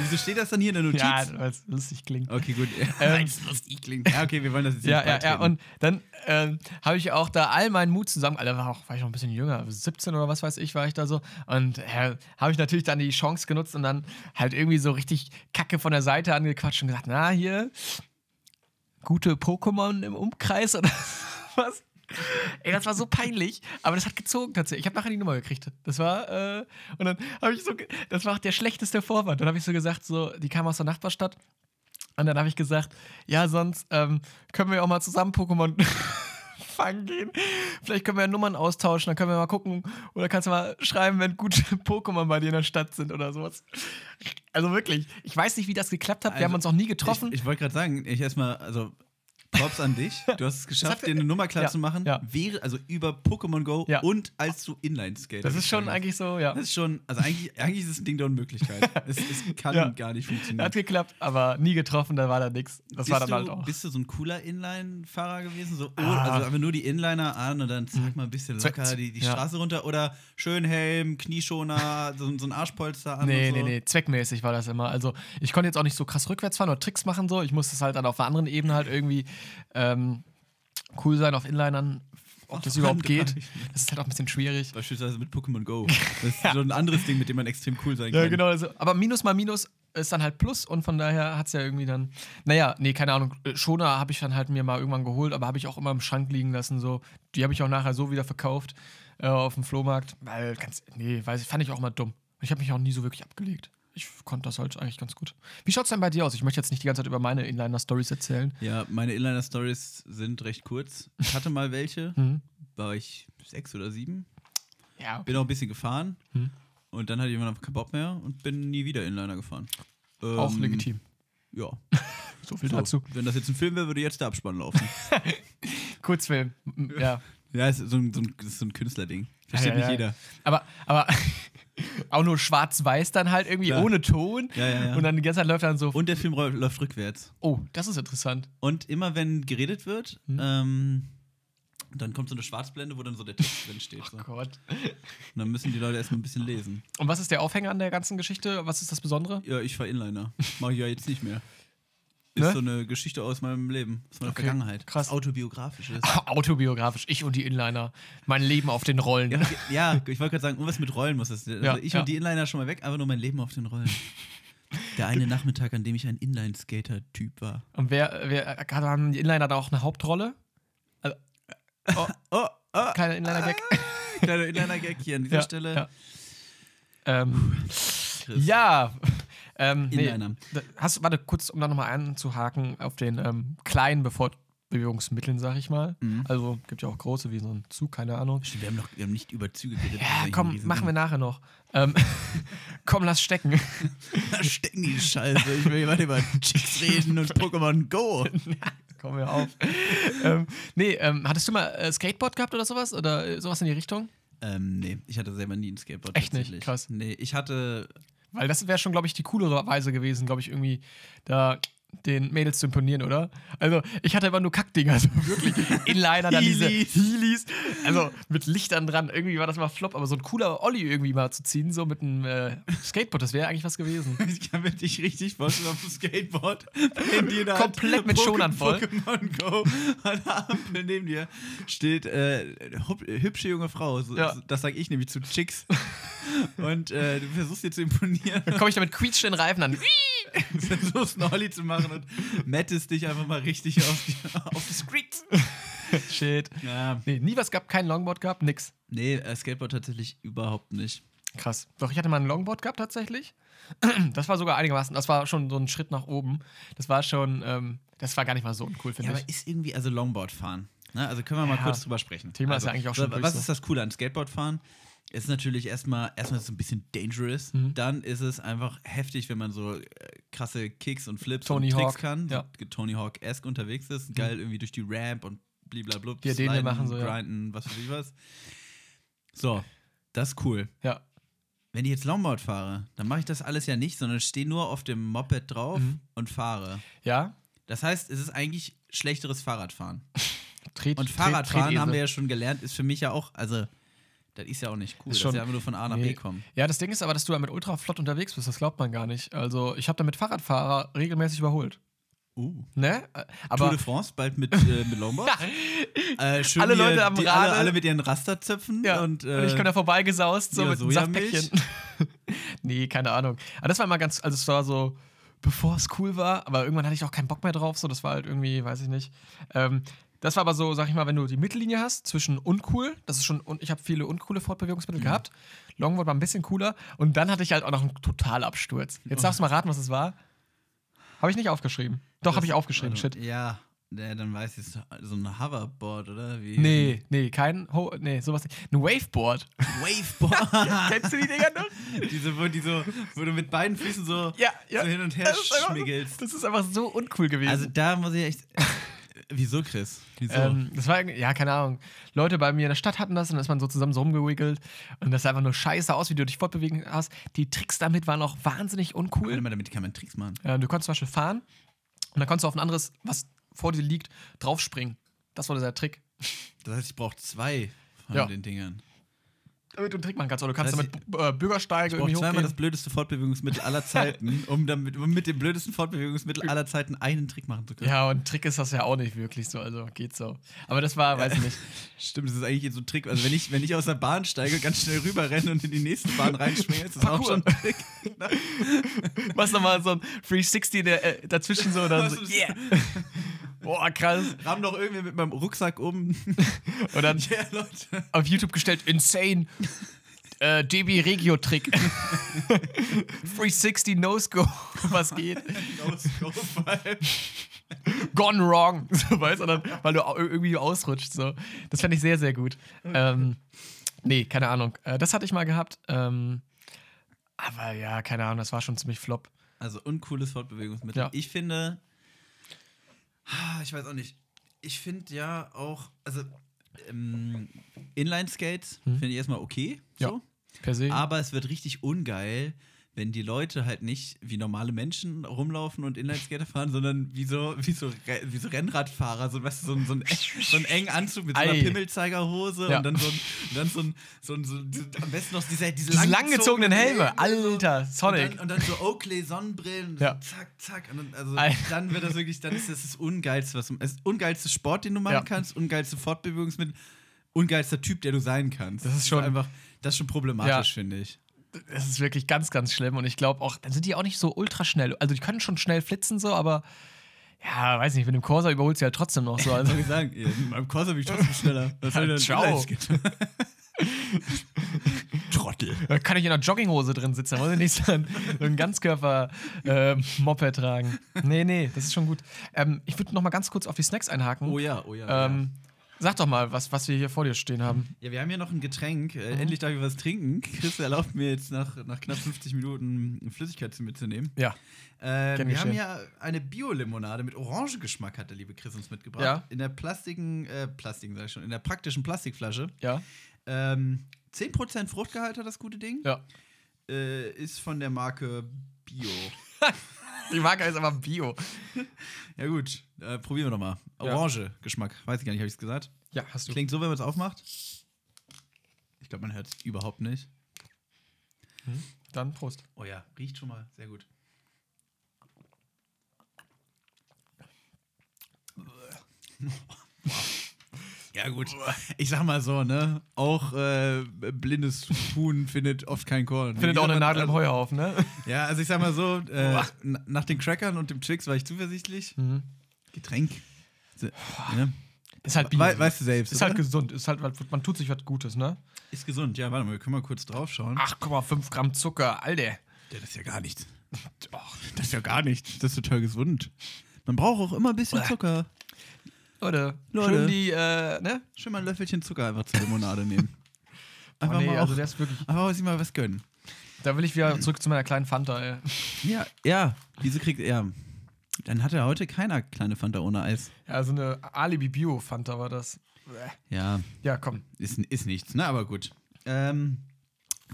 Wieso steht das dann hier in der Notiz? ja, weil es lustig klingt. Okay, gut. Ähm, Weil es lustig klingt. Ja, okay, wir wollen das jetzt Ja, nicht ja, ja. Und dann ähm, habe ich auch da all meinen Mut zusammen, Alter, war, auch, war ich noch ein bisschen jünger, 17 oder was weiß ich, war ich da so. Und äh, habe ich natürlich dann die Chance genutzt und dann halt irgendwie so richtig Kacke von der Seite angequatscht und gesagt, na, hier, gute Pokémon im Umkreis oder was? Ey, das war so peinlich, aber das hat gezogen tatsächlich. Ich habe nachher die Nummer gekriegt. Das war, äh, und dann habe ich so, das war der schlechteste Vorwand. Dann habe ich so gesagt, so, die kam aus der Nachbarstadt. Und dann habe ich gesagt, ja, sonst ähm, können wir auch mal zusammen Pokémon fangen gehen. Vielleicht können wir ja Nummern austauschen, dann können wir mal gucken. Oder kannst du mal schreiben, wenn gute Pokémon bei dir in der Stadt sind oder sowas. Also wirklich, ich weiß nicht, wie das geklappt hat. wir Also, haben uns auch nie getroffen. Ich, ich wollte gerade sagen, ich erstmal, also Props an dich. Du hast es geschafft, dir eine Nummer klar ja, zu machen. ja. Wäre, also über Pokémon Go Ja. und als du Inline skate. das ist schon eigentlich so, ja. Das ist schon, also eigentlich, eigentlich ist es ein Ding der Unmöglichkeit. es, es kann gar nicht funktionieren. Hat geklappt, aber nie getroffen, da war da nichts. Das bist, war dann du, halt auch. bist du so ein cooler Inline-Fahrer gewesen? So, oh, Ah. Mhm. Also aber nur die Inliner an und dann zack mal ein bisschen locker die, die. Straße runter oder schön Helm, Knieschoner, so, so ein Arschpolster an. Nee, und so. nee, nee, zweckmäßig war das immer. Also ich konnte jetzt auch nicht so krass rückwärts fahren oder Tricks machen so. Ich musste es halt dann auf einer anderen Ebene halt irgendwie ähm, cool sein auf Inlinern, ob Auf das überhaupt geht. Das ist halt auch ein bisschen schwierig. Beispielsweise mit Pokémon Go. Das ist so ein anderes Ding, mit dem man extrem cool sein Ja, kann. genau. Also, aber Minus mal Minus ist dann halt Plus und von daher hat es ja irgendwie dann. Naja, nee, keine Ahnung. Äh, Schoner habe ich dann halt mir mal irgendwann geholt, aber habe ich auch immer im Schrank liegen lassen. So. Die habe ich auch nachher so wieder verkauft äh, auf dem Flohmarkt. Weil ganz. Nee, weiß ich, fand ich auch mal dumm. Ich habe mich auch nie so wirklich abgelegt. Ich konnte das halt eigentlich ganz gut. Wie schaut es denn bei dir aus? Ich möchte jetzt nicht die ganze Zeit über meine Inliner-Stories erzählen. Ja, meine Inliner-Stories sind recht kurz. Ich hatte mal welche, Mhm. war ich sechs oder sieben, Ja, bin auch ein bisschen gefahren Mhm. und dann hatte ich irgendwann keinen Bock mehr und bin nie wieder Inliner gefahren. auch Ähm, legitim. Ja. So viel So, dazu. Wenn das jetzt ein Film wäre, würde jetzt der Abspann laufen. Kurzfilm. Ja. ja, ist so ein, so ein, so ein Künstlerding. Versteht Ja, ja, nicht ja. jeder. Aber, aber auch nur schwarz-weiß dann halt irgendwie Klar. ohne Ton. Ja, ja, ja. Und dann die ganze Zeit läuft dann so. Und der Film läuft rückwärts. oh, das ist interessant. Und immer wenn geredet wird, Hm. ähm, dann kommt so eine Schwarzblende, wo dann so der Text drin steht. So. Und Gott. dann müssen die Leute erstmal ein bisschen lesen. Und was ist der Aufhänger an der ganzen Geschichte? Was ist das Besondere? Ja, ich fahr Inliner. Mach ich ja jetzt nicht mehr. Ist Ne? so eine Geschichte aus meinem Leben, aus meiner Okay, Vergangenheit. krass. Was Autobiografisches. Autobiografisch. Ich und die Inliner. Mein Leben auf den Rollen. Ja, ja, ich wollte gerade sagen, irgendwas mit Rollen muss das. Also Ja, ich ja. und die Inliner schon mal weg, aber nur mein Leben auf den Rollen. Der eine Nachmittag, an dem ich ein Inline-Skater-Typ war. Und wer, wer haben die Inliner da auch eine Hauptrolle? Also, oh, Oh, oh, keine Inliner-Gag. kleiner Inliner-Gag hier an dieser Stelle. ja. Ähm, ja. Ähm, nee, Inliner. da- hast, warte, kurz, um da nochmal einzuhaken auf den ähm, kleinen Befortbewegungsmitteln, sag ich mal. Mhm. Also gibt ja auch große, wie so ein Zug, keine Ahnung. Wir haben, noch, wir haben nicht über Züge geredet. Ja, komm, machen wir nachher noch. Ähm, komm, lass stecken. Stecken die Scheiße. Ich will weiter über Chicks reden und Pokémon Go. Komm mir auf. ähm, nee, ähm, hattest du mal äh, Skateboard gehabt oder sowas? Oder äh, sowas in die Richtung? Ähm, nee, ich hatte selber nie ein Skateboard. Echt nicht? Krass. Nee, ich hatte. Weil das wäre schon, glaube ich, die coolere Weise gewesen, glaube ich, irgendwie da den Mädels zu imponieren, oder? Also, ich hatte immer nur Kackdinger, also wirklich. Inliner, dann diese Heelys. Also, mit Lichtern dran. Irgendwie war das mal flop, aber so ein cooler Olli irgendwie mal zu ziehen, so mit einem äh, Skateboard, das wäre eigentlich was gewesen. Ich kann mir dich richtig vorstellen auf dem Skateboard. Neben dir da Komplett mit Schonern voll. Pokémon Go. An der Ampel neben dir steht äh, hübsche junge Frau. So, Ja. Das sage ich nämlich zu Chicks. Und äh, du versuchst dir zu imponieren. Dann komme ich da mit quietschenden Reifen an. Du versuchst einen Olli zu machen und mettest dich einfach mal richtig auf die, auf die Streets. Shit. Ja. Nee, nie was gehabt, kein Longboard gehabt, nix. Nee, äh, Skateboard tatsächlich überhaupt nicht. Krass. Doch, ich hatte mal ein Longboard gehabt tatsächlich. Das war sogar einigermaßen, das war schon so ein Schritt nach oben. Das war schon, ähm, das war gar nicht mal so uncool, Ja, finde aber ich. ist irgendwie, also Longboard fahren. Ne? Also können wir mal Ja. kurz drüber sprechen. Thema ist also, ja eigentlich auch schon durch, Was ist das Coole an Skateboard fahren? Ist natürlich erstmal, erstmal ist es ein bisschen dangerous. Mhm. Dann ist es einfach heftig, wenn man so äh, krasse Kicks und Flips Tony und Tricks Hawk, kann. ja. Tony Hawk-esque unterwegs ist. Geil irgendwie durch die Ramp und blablabla. Wir sliden, machen so, ja. grinden, was weiß ich was. So, das ist cool. Ja. Wenn ich jetzt Longboard fahre, dann mache ich das alles ja nicht, sondern stehe nur auf dem Moped drauf Mhm. und fahre. Ja? Das heißt, es ist eigentlich schlechteres Fahrradfahren. Tret, Und Tret- Fahrradfahren Tretesel. haben wir ja schon gelernt, ist für mich ja auch, also, das ist ja auch nicht cool. Ist das schon- ist ja einfach nur von A nach Nee. B kommen. Ja, das Ding ist aber, dass du damit ultra flott unterwegs bist, das glaubt man gar nicht. Also, ich habe damit Fahrradfahrer regelmäßig überholt. Uh. Ne? Äh, Tour Aber. de France, bald mit, äh, mit Longboard. Äh, schön Alle Leute am die, Rade. Alle, alle mit ihren Rasterzöpfen. Ja, und, und, äh, ich bin da vorbeigesaust, so ja, mit einem. Saftpäckchen. nee, keine Ahnung. Aber das war immer ganz, also es war so, bevor es cool war, aber irgendwann hatte ich auch keinen Bock mehr drauf, so, das war halt irgendwie, weiß ich nicht. Ähm, das war aber so, sag ich mal, wenn du die Mittellinie hast zwischen uncool, das ist schon, und ich habe viele uncoole Fortbewegungsmittel Mhm. gehabt. Longboard war ein bisschen cooler und dann hatte ich halt auch noch einen Totalabsturz. Jetzt Oh. darfst du mal raten, was es war. Habe ich nicht aufgeschrieben. Doch, habe ich aufgeschrieben, warte, shit. Ja, ja, dann weiß ich. So ein Hoverboard, oder? Wie? Nee, nee, kein, Ho nee, sowas nicht. Ein Waveboard. Waveboard. Kennst du die Dinger noch? Diese, wo, die so, wo du mit beiden Füßen so, Ja, ja. so hin und her Das ist einfach- schmiggelst. Das ist einfach so uncool gewesen. Also da muss ich echt. Wieso, Chris? Wieso? Ähm, das war ja, keine Ahnung. Leute bei mir in der Stadt hatten das und dann ist man so zusammen so rumgewickelt und das sah einfach nur scheiße aus, wie du dich fortbewegen hast. Die Tricks damit waren auch wahnsinnig uncool. Warte mal, damit kann man Tricks machen. Äh, du konntest zum Beispiel fahren und dann konntest du auf ein anderes, was vor dir liegt, draufspringen. Das war dieser Trick. Das heißt, ich brauche zwei von Ja. den Dingern. Damit du einen Trick machen kannst. Oder du kannst Das damit äh, Bürgersteige irgendwie zweimal das hochgehen. blödeste Fortbewegungsmittel aller Zeiten, um, damit, um mit dem blödesten Fortbewegungsmittel aller Zeiten einen Trick machen zu können. Ja, und Trick ist das ja auch nicht wirklich so, also geht so. Aber das war, weiß ich nicht. Stimmt, das ist eigentlich so ein Trick. Also wenn ich, wenn ich aus der Bahn steige, ganz schnell rüber renne und in die nächste Bahn reinspringe, ist das auch schon ein Trick. Machst nochmal so ein 360 der, äh, dazwischen so dann so, yeah. Boah, krass. Ramm doch irgendwie mit meinem Rucksack um. Und dann Ja, Leute. auf YouTube gestellt, insane äh, DB Regio Trick. 360 No-Scope, was geht? No-Scope-Fall. Gone wrong. So, weißt du, dann, weil du irgendwie ausrutscht. So. Das fände ich sehr, sehr gut. Ähm, nee, keine Ahnung. Äh, das hatte ich mal gehabt. Ähm, aber ja, keine Ahnung, das war schon ziemlich flop. Also uncooles Fortbewegungsmittel. Ja. Ich finde, ich weiß auch nicht. Ich finde ja auch, also ähm, Inline-Skates finde ich erstmal okay. Ja. So. Per se. Aber es wird richtig ungeil, wenn die Leute halt nicht wie normale Menschen rumlaufen und Inline-Skater fahren, sondern wie so, wie so, wie so Rennradfahrer, so, weißt du, so, ein- so, ein, so einen engen Anzug mit so einer Ei. Pimmelzeigerhose Ja. und dann so ein, und dann so ein, so ein, so am besten noch diese, diese, Diese langgezogenen Helme. Alter, Und Sonic. dann, und dann so Oakley-Sonnenbrillen, Ja. zack, zack. Und dann, also, Ei. dann wird das wirklich, dann ist das das Ungeilste, was du, das ungeilste Sport, den du machen Ja. kannst, ungeilste Fortbewegungsmittel, ungeilster Typ, der du sein kannst. Das ist schon- einfach, das ist schon problematisch, finde ich. Das ist wirklich ganz, ganz schlimm. Und ich glaube auch, dann sind die auch nicht so ultra schnell. Also die können schon schnell flitzen, so, aber ja, weiß nicht, mit dem Corsa überholt sie halt trotzdem noch so. Also, ich sagen? Ja, mit meinem Corsa bin ich trotzdem schneller. Was denn Ciao. Trottel. da kann ich in einer Jogginghose drin sitzen, da muss ich nicht so ein, so ein Ganzkörper-Moped tragen. Nee, nee, das ist schon gut. Ähm, ich würde noch mal ganz kurz auf die Snacks einhaken. Oh ja, oh ja. ja. Sag doch mal, was, was wir hier vor dir stehen haben. Ja, wir haben hier noch ein Getränk. Mhm. Äh, endlich darf ich was trinken. Chris erlaubt mir jetzt nach, nach knapp 50 Minuten Flüssigkeit zu mitzunehmen. Ja. Äh, wir haben ja eine Bio-Limonade mit Orangengeschmack, hat der liebe Chris uns mitgebracht. Ja. In der plastiken, äh, Plastiken sag ich schon, in der praktischen Plastikflasche. Ja. Ähm, 10% Fruchtgehalt hat das gute Ding. Ja. Äh, ist von der Marke Bio. Die Marke ist aber Bio. Ja, gut. Äh, probieren wir doch mal. Ja. Orange-Geschmack. Weiß ich gar nicht, habe ich es gesagt? Ja, hast du. Klingt so, wenn man es aufmacht. Ich glaube, man hört es überhaupt nicht. Dann Prost. Oh ja, riecht schon mal sehr gut. Ja, gut. Ich sag mal so, ne? Auch äh, blindes Huhn findet oft kein Korn. Findet auch eine Nadel im Heuhaufen, ne? Ja, also ich sag mal so, äh, nach den Crackern und dem Twix war ich zuversichtlich. Mhm. Getränk. Ne? Ist halt Bio. We weißt du selbst. ist oder? halt gesund. Ist halt, man tut sich was Gutes, ne? Ist gesund. Ja, warte mal, wir können mal kurz drauf schauen. 8,5 Gramm Zucker, Alter. Ja, das ist ja gar nichts. Das ist ja gar nichts. Das ist total gesund. Man braucht auch immer ein bisschen Zucker. Leute, Leute. schön die, äh, ne? Schön mal ein Löffelchen Zucker einfach zur Limonade nehmen. Oh, Einfach nee, mal also auch, der ist wirklich. einfach sich mal was gönnen. Da will ich wieder zurück zu meiner kleinen Fanta, ey. Ja, ja. Wieso kriegt er. Dann hat er heute keiner kleine Fanta ohne Eis. Ja, so eine Alibi-Bio-Fanta war das. Ja, Ja, komm. ist, ist nichts, ne? Aber gut. Ähm,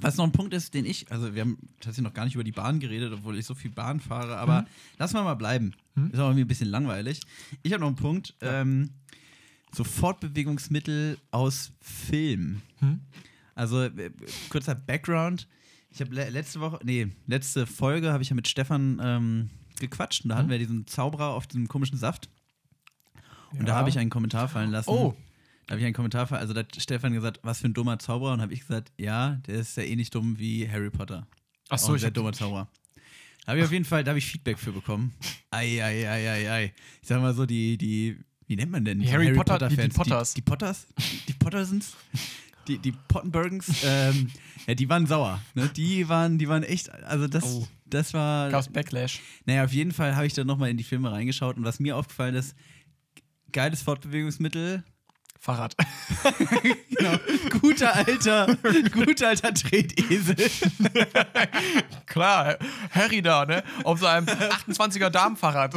was noch ein Punkt ist, den ich, also wir haben tatsächlich noch gar nicht über die Bahn geredet, obwohl ich so viel Bahn fahre, aber lass mal mal bleiben. Ist auch irgendwie ein bisschen langweilig. Ich habe noch einen Punkt. Ähm, so Fortbewegungsmittel aus Film. Hm? Also äh, kurzer Background. Ich habe le letzte Woche, nee, letzte Folge habe ich ja mit Stefan ähm, gequatscht und da hatten wir diesen Zauberer auf diesem komischen Saft. Und da Ja. habe ich einen Kommentar fallen lassen. Oh. Da habe ich einen Kommentar fallen, also da hat Stefan gesagt, was für ein dummer Zauberer. Und habe ich gesagt, ja, der ist ja ähnlich dumm wie Harry Potter. Ach Auch so, ein ich hab, dummer Zauberer. Da habe ich auf jeden Fall, da habe ich Feedback für bekommen. Ei, ei, ei, ei, ei. Ich sag mal so, die, die, wie nennt man denn Die Harry Potter- die- die Fans? Potters. Die, die Potters? Die Pottersons? Die, die Pottenbergens? ähm, ja, die waren sauer. Ne? Die waren, die waren echt, also das, Oh. das war. gab's Backlash. Naja, auf jeden Fall habe ich dann nochmal in die Filme reingeschaut und was mir aufgefallen ist, geiles Fortbewegungsmittel, Fahrrad. genau, guter alter, guter alter Tretesel. Klar, Harry da, ne? Auf seinem 28er Damenfahrrad.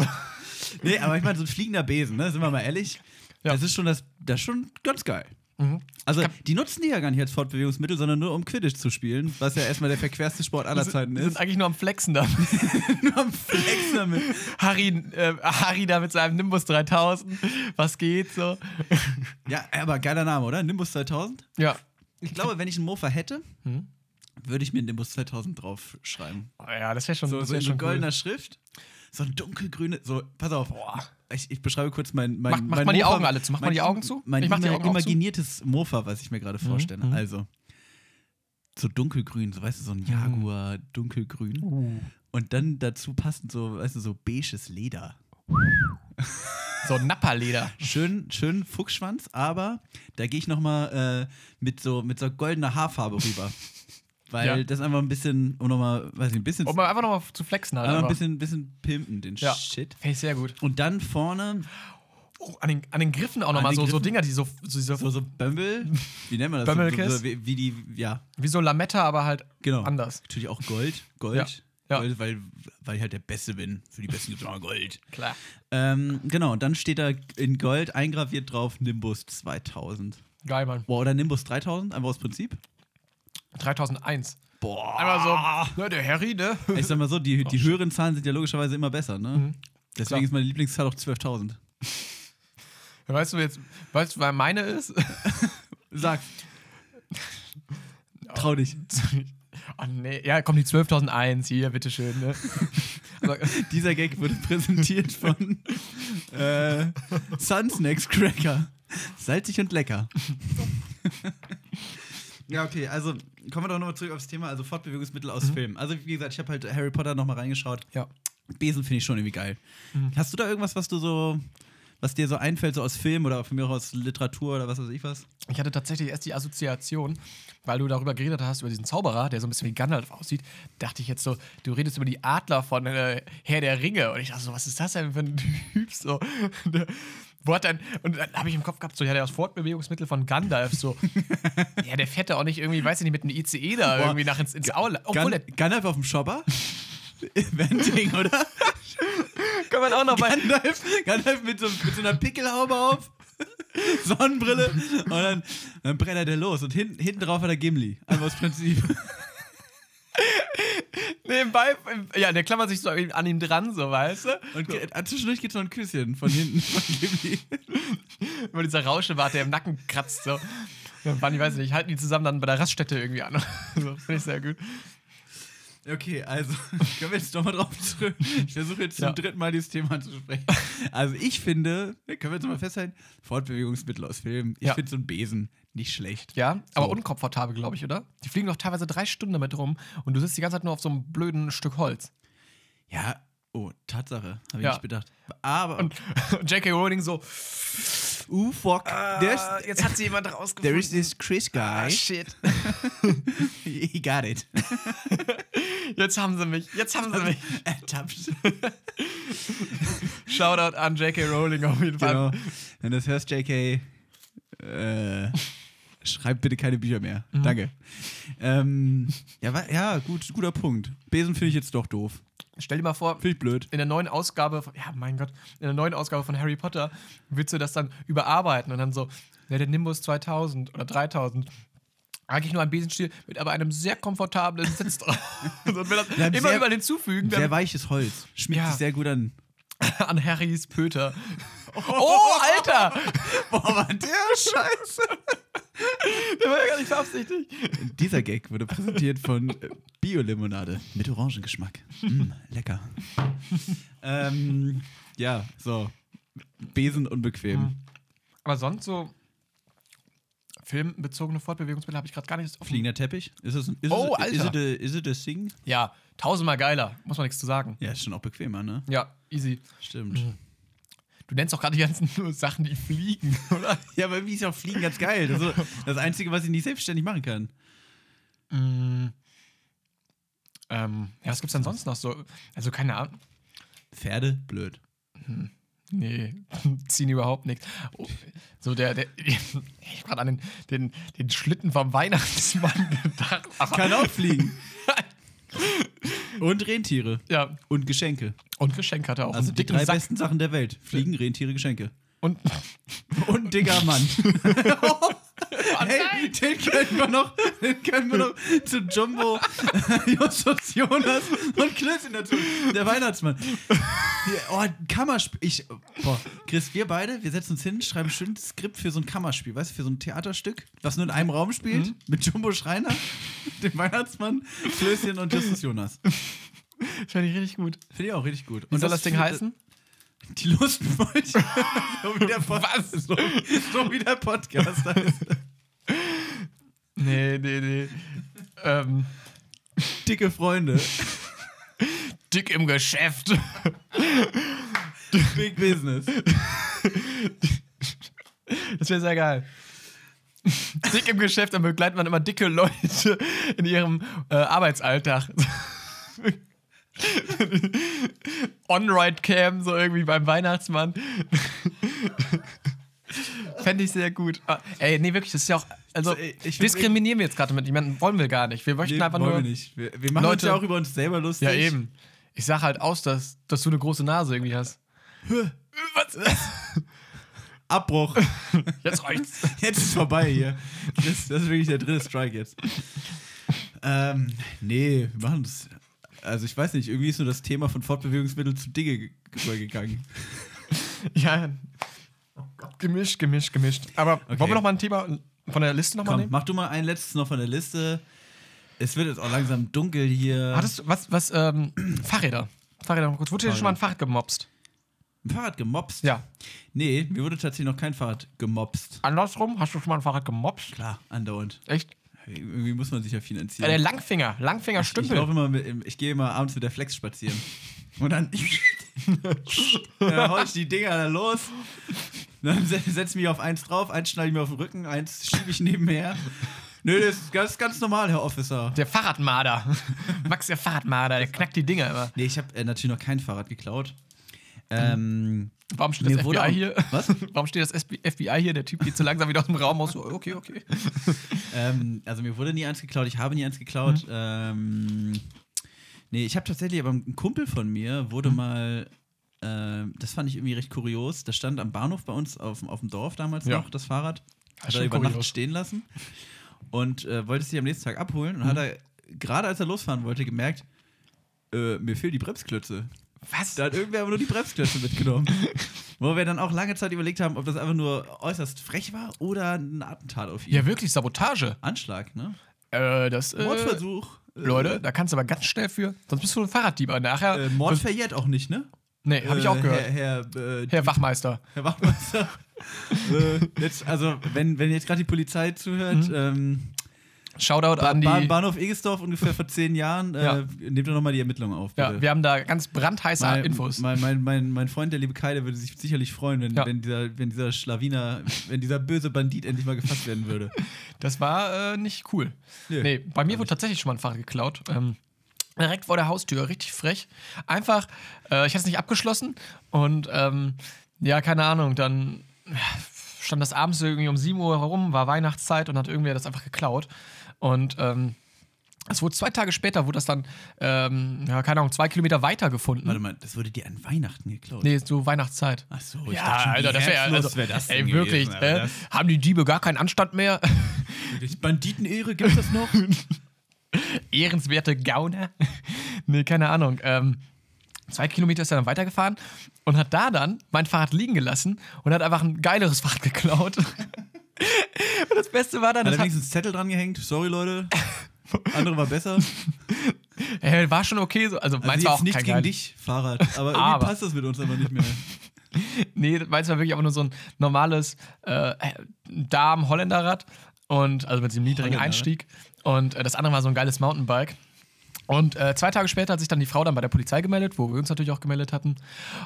Nee, aber ich meine, so ein fliegender Besen, ne? Sind wir mal ehrlich. Ja. Das ist schon das, das ist schon ganz geil. Mhm. Also, die nutzen die ja gar nicht als Fortbewegungsmittel, sondern nur um Quidditch zu spielen, was ja erstmal der verquerste Sport aller Zeiten Die sind ist. eigentlich nur am Flexen da. Nur am Flex damit. Harry, äh, Harry da mit seinem Nimbus 3000. Was geht so? Ja, aber geiler Name, oder? Nimbus 2000? Ja. Ich glaube, wenn ich einen Mofa hätte, Hm? würde ich mir Nimbus 2000 draufschreiben. Oh ja, das wäre schon, So, das so wär in so schon goldener cool. Schrift. So ein dunkelgrüne, so, pass auf. Ich, ich beschreibe kurz mein, mein, macht mein mal die Augen alle zu. Macht mal mein- die Augen zu. Mein Ich mach die Augen imaginiertes Mofa, was ich mir gerade vorstelle. mhm. Also, so dunkelgrün, so weißt du, so ein Jaguar, dunkelgrün. Uh. Und dann dazu passend so, weißt du, so beiges Leder. So Napperleder. Schön, schön Fuchsschwanz, aber da gehe ich nochmal äh, mit, so, mit so goldener Haarfarbe rüber. Weil Ja. das einfach ein bisschen, um nochmal, weiß ich, ein bisschen, Um einfach nochmal zu flexen halt. einfach ein bisschen, bisschen pimpen, den Ja. Shit. Finde ich sehr gut. Und dann vorne Oh, an, den, an den Griffen auch nochmal so, so? Dinger, die so, so, so, so, so Bömmel, wie nennt man das? Bömmelkiss? So, so, wie, wie die, ja, wie so Lametta, aber halt genau. anders. Natürlich auch Gold. Gold. Ja. Ja. Gold weil, weil ich halt der Beste bin. Für die Besten gibt es immer Gold. Klar. Ähm, genau, und dann steht da in Gold eingraviert drauf Nimbus 2000. Geil, Mann. Boah, oder Nimbus 3000, einfach aus Prinzip. 3001. Boah. Einmal so, ne, der Harry, ne? Ich sag mal so, die, die höheren Zahlen sind ja logischerweise immer besser, ne? Mhm. Deswegen Klar. ist meine Lieblingszahl auch 12.000. Weißt du jetzt, weißt du, wer meine ist? Sag. Trau dich. Oh nee, ja, komm, die 12.001 hier, bitteschön, ne? Aber, Dieser Gag wurde präsentiert von äh, Sun Snacks Cracker. Salzig und lecker. Ja, okay, also kommen wir doch nochmal zurück aufs Thema, also Fortbewegungsmittel aus Filmen. Also wie gesagt, ich habe halt Harry Potter nochmal reingeschaut. ja. Besen finde ich schon irgendwie geil. Mhm. Hast du da irgendwas, was du so, was dir so einfällt, so aus Film oder von mir auch aus Literatur oder was weiß ich was? Ich hatte tatsächlich erst die Assoziation, weil du darüber geredet hast, über diesen Zauberer, der so ein bisschen wie Gandalf aussieht, dachte ich jetzt so, du redest über die Adler von äh, Herr der Ringe. Und ich dachte so, was ist das denn für ein Typ? So, wo hat dann, und dann habe ich im Kopf gehabt, so, ja, der ist Fortbewegungsmittel von Gandalf. So, ja, der fährt da auch nicht irgendwie, weiß ich nicht, mit einem ICE da Boah. irgendwie nach ins, ins Aula. Obwohl, Gan Gandalf auf dem Shopper? Ding, oder? kann man auch noch bei. Gandalf, Gandalf mit, so, mit so einer Pickelhaube auf, Sonnenbrille und dann, dann brennt er los und hinten, hinten drauf hat er Gimli. Einfach aus Prinzip. Nebenbei, ja, der klammert sich so an ihm dran, so, weißt du? Und ge- äh, zwischendurch gibt es noch ein Küsschen von hinten von Gimli. Immer dieser Rauschebart, der im Nacken kratzt, so. Ja, Mann, ich weiß nicht, halten die zusammen dann bei der Raststätte irgendwie an. so, Finde ich sehr gut. Okay, also können wir jetzt nochmal drauf zurück. Ich versuche jetzt zum Ja. dritten Mal dieses Thema anzusprechen. Also ich finde, können wir jetzt mal festhalten, Fortbewegungsmittel aus Filmen. Ich Ja. finde so ein Besen nicht schlecht. Ja, aber So. unkomfortabel, glaube ich, oder? Die fliegen doch teilweise drei Stunden damit rum und du sitzt die ganze Zeit nur auf so einem blöden Stück Holz. Ja, oh, Tatsache, habe ich Ja. nicht bedacht. Aber, Und J.K. Rowling so, uh, fuck, "Ah, jetzt hat sie jemand rausgefunden. there is this Chris Ah, guy, shit. he got it. Jetzt haben sie mich. Jetzt haben sie mich. Ertappt. Shoutout an J.K. Rowling auf jeden Fall. Genau. Wenn du das hörst, JK, äh, schreib bitte keine Bücher mehr. Mhm. Danke. Ähm, ja, ja, gut, guter Punkt. Besen finde ich jetzt doch doof. Stell dir mal vor, Finde ich blöd. in der neuen Ausgabe, von, ja, mein Gott, in der neuen Ausgabe von Harry Potter willst du das dann überarbeiten und dann so, ja, der Nimbus 2000 oder 3000. Eigentlich nur ein Besenstiel mit aber einem sehr komfortablen Sitz drauf. und will das Ja, immer sehr- überall hinzufügen, Sehr weiches Holz. Schmiegt Ja. sich sehr gut an. an Harrys Pöter. Oh, Alter! Boah, war der Scheiße. Der war ja gar nicht beabsichtigt. Dieser Gag wurde präsentiert von Bio-Limonade mit Orangengeschmack. Mm, lecker. ähm, ja, so. Besen unbequem. Mhm. Aber sonst so filmbezogene Fortbewegungsmittel habe ich gerade gar nicht offen. Fliegender Teppich? Ist es, ist Oh, es, Alter. is it a thing? Ja, tausendmal geiler. Muss man nichts zu sagen. Ja, ist schon auch bequemer, ne? Ja, easy. Stimmt. Du nennst doch gerade die ganzen nur Sachen, die fliegen, oder? Ja, aber wie ist ja auch Fliegen ganz geil. Das ist das Einzige, was ich nicht selbstständig machen kann. Ähm, ja, was gibt's denn sonst noch so? Also keine Ahnung. Pferde, blöd. Nee, ziehen überhaupt nichts. Oh, so der, der ich hab gerade an den, den, den Schlitten vom Weihnachtsmann gedacht. Aber, Kann auch fliegen. Und Rentiere. ja, Und Geschenke. und Geschenk hat er auch. Also die drei Sack. besten Sachen der Welt. Fliegen, Rentiere, Geschenke. Und Und dicker Mann. hey, den können wir noch, den können wir noch zu Jumbo, Justus Jonas und Klößchen dazu. Der Weihnachtsmann. Oh, ein Kammerspiel. Ich, boah, Chris, wir beide, wir setzen uns hin, schreiben ein schönes Skript für so ein Kammerspiel, weißt du, für so ein Theaterstück, was nur in einem Raum spielt, mit Jumbo Schreiner, dem Weihnachtsmann, Klößchen und Justus Jonas. fände ich richtig gut. Finde ich auch richtig gut. Wie Und soll das Ding für- heißen? Die Lustmolche. so, wie der Was? So, so wie der Podcast heißt. Nee, nee, nee. ähm, Dicke Freunde. dick im Geschäft. Big Business. Das wäre sehr geil. Dick im Geschäft, dann begleitet man immer dicke Leute in ihrem äh, Arbeitsalltag. On-Ride-Cam, so irgendwie beim Weihnachtsmann. Fände ich sehr gut. Ah, ey, nee, wirklich, das ist ja auch. Also, ich diskriminieren wir jetzt gerade mit jemandem, wollen wir gar nicht. Wir möchten Nee, einfach wollen nur. wir nicht. Wir, wir machen uns Leute- ja auch über uns selber lustig. Ja, eben. Ich sag halt aus, dass, dass du eine große Nase irgendwie hast. Was? Abbruch. Jetzt reicht's. Jetzt ist vorbei hier. Das, das ist wirklich der dritte Strike jetzt. Ähm, nee, wir machen das. Also ich weiß nicht, irgendwie ist nur das Thema von Fortbewegungsmitteln zu Dinge ge- übergegangen. Ja. Gemischt, gemischt, gemischt. Aber wollen wir noch mal ein Thema von der Liste noch mal Komm, nehmen? mach du mal ein letztes noch von der Liste. Es wird jetzt auch langsam dunkel hier. Hattest du, was, was, ähm, Fahrräder. Fahrräder noch kurz. Wurde dir schon mal ein Fahrrad gemobst? ein Fahrrad gemobst? Ja. Nee, mir wurde tatsächlich noch kein Fahrrad gemobst. Andersrum, hast du schon mal ein Fahrrad gemobst? Klar, andauernd. Echt? Irgendwie muss man sich ja finanzieren. der Langfinger, Langfinger ich Stümpel. laufe immer mit, im- ich gehe immer abends mit der Flex spazieren. Und dann, dann hau ich die Dinger da los. Dann se- setze ich mich auf eins drauf, eins schneide ich mir auf den Rücken, eins schiebe ich nebenher. Nö, das ist ganz, ganz normal, Herr Officer. Der Fahrradmarder. Max der Fahrradmarder, der knackt die Dinger immer. Nee, ich habe äh, natürlich noch kein Fahrrad geklaut. Ähm, Warum steht Mir das FBI auch- hier? Was? Warum steht das FBI hier? Der Typ geht so langsam wieder aus dem Raum aus. So, okay, okay. ähm, also mir wurde nie eins geklaut, ich habe nie eins geklaut. Mhm. Ähm, nee, ich habe tatsächlich, aber ein Kumpel von mir wurde Mhm. mal, ähm, das fand ich irgendwie recht kurios, das stand am Bahnhof bei uns auf, dem- auf dem Dorf damals Ja. noch, das Fahrrad. Hat er über Nacht kurios. stehen lassen und äh, wollte es sich am nächsten Tag abholen und hat Mhm. er, gerade als er losfahren wollte, gemerkt, äh, mir fehlen die Bremsklötze. Was? Da hat irgendwer aber nur die Bremsklötze mitgenommen. Wo wir dann auch lange Zeit überlegt haben, ob das einfach nur äußerst frech war oder ein Attentat auf ihn. Ja, wirklich, Sabotage. Anschlag, ne? Äh, das. Äh, Mordversuch. Äh, Leute, da kannst du aber ganz schnell für. Sonst bist du ein Fahrraddieb. Aber nachher. Äh, Mord verjährt auch nicht, ne? nee, habe ich auch Äh, gehört. Herr, Herr, äh, Herr Wachmeister. Herr Wachmeister. äh, jetzt, also, wenn, wenn jetzt gerade die Polizei zuhört, Mhm. ähm, Shoutout ba an die. ba Bahnhof Egesdorf ungefähr vor zehn Jahren, äh, Ja. nehmt doch nochmal die Ermittlungen auf. Bitte. ja, wir haben da ganz brandheiße mein, Infos. Mein, mein, mein, mein Freund, der liebe Kai, der würde sich sicherlich freuen, wenn, Ja. wenn, dieser, wenn dieser Schlawiner, wenn dieser böse Bandit endlich mal gefasst werden würde. Das war äh, nicht cool. Nö, nee, bei mir wurde tatsächlich schon mal ein Fahrrad geklaut. Ähm, direkt vor der Haustür, richtig frech. Einfach, äh, ich hatte es nicht abgeschlossen und ähm, ja, keine Ahnung, dann stand das abends irgendwie um 7 Uhr herum, war Weihnachtszeit und hat irgendwer das einfach geklaut. Und ähm, es wurde zwei Tage später, wurde das dann, ähm, ja, keine Ahnung, zwei Kilometer weiter gefunden. Warte mal, das wurde dir an Weihnachten geklaut. Nee, so Weihnachtszeit. Ach so, ich Ja, dachte schon, Alter, das wäre also, wär das ey, wirklich, gewesen, äh, haben die Diebe gar keinen Anstand mehr? Banditenehre, gibt das noch? Ehrenswerte Gauner. nee, keine Ahnung. Ähm, zwei Kilometer ist er dann weitergefahren und hat da dann mein Fahrrad liegen gelassen und hat einfach ein geileres Fahrrad geklaut. und das Beste war dann, Hat er wenigstens Zettel dran gehängt? Sorry, Leute. Andere war besser. äh, war schon okay. So. Also, Also meins war auch nichts gegen geil. dich, Fahrrad. Aber irgendwie Aber- passt das mit uns aber nicht mehr. Nee, meins war wirklich aber nur so ein normales äh, Darm-Holländerrad. Und also mit diesem niedrigen Einstieg. Und äh, das andere war so ein geiles Mountainbike. Und äh, zwei Tage später hat sich dann die Frau dann bei der Polizei gemeldet, wo wir uns natürlich auch gemeldet hatten.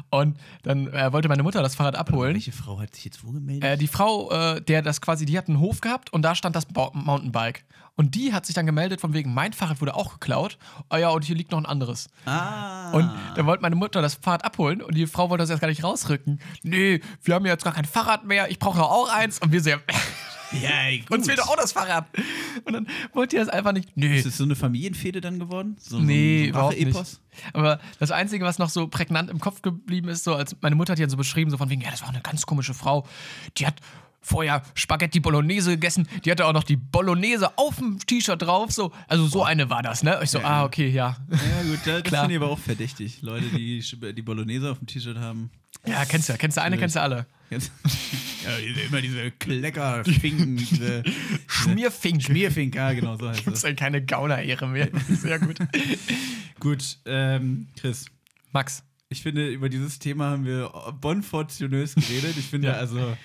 Und dann äh, wollte meine Mutter das Fahrrad abholen. Welche Frau hat sich jetzt wo gemeldet? Äh, die Frau, äh, der das quasi, die hat einen Hof gehabt und da stand das Ba- Mountainbike. Und die hat sich dann gemeldet, von wegen, mein Fahrrad wurde auch geklaut. Oh ja, und hier liegt noch ein anderes. ah. Und dann wollte meine Mutter das Fahrrad abholen und die Frau wollte das erst gar nicht rausrücken. Nee, wir haben ja jetzt gar kein Fahrrad mehr, ich brauche auch eins. Und wir so, ja, ja, gut. uns fehlt doch auch das Fahrrad. Und dann wollte die das einfach nicht. Nee, Ist das so eine Familienfehde dann geworden? So, Nee, so ein überhaupt nicht. Aber das Einzige, was noch so prägnant im Kopf geblieben ist, so als meine Mutter hat die dann so beschrieben, so von wegen, ja, das war eine ganz komische Frau. Die hat vorher Spaghetti Bolognese gegessen, die hatte auch noch die Bolognese auf dem T-Shirt drauf, so. Also so eine war das, ne? Ich so, ah, okay, ja. Ja, gut, da- das Klar. finde ich aber auch verdächtig. Leute, die die Bolognese auf dem T-Shirt haben. Ja, kennst du ja, kennst du eine, kennst du alle. Jetzt- ja, immer diese Kleckerfinken, diese Schmierfink. Schmierfink, ja, genau, so heißt Gibt's das. ja keine Gauner-Ehre mehr. Sehr gut. Gut, ähm, Chris, Max. ich finde, über dieses Thema haben wir bonfortunös geredet. Ich finde, Ja. also.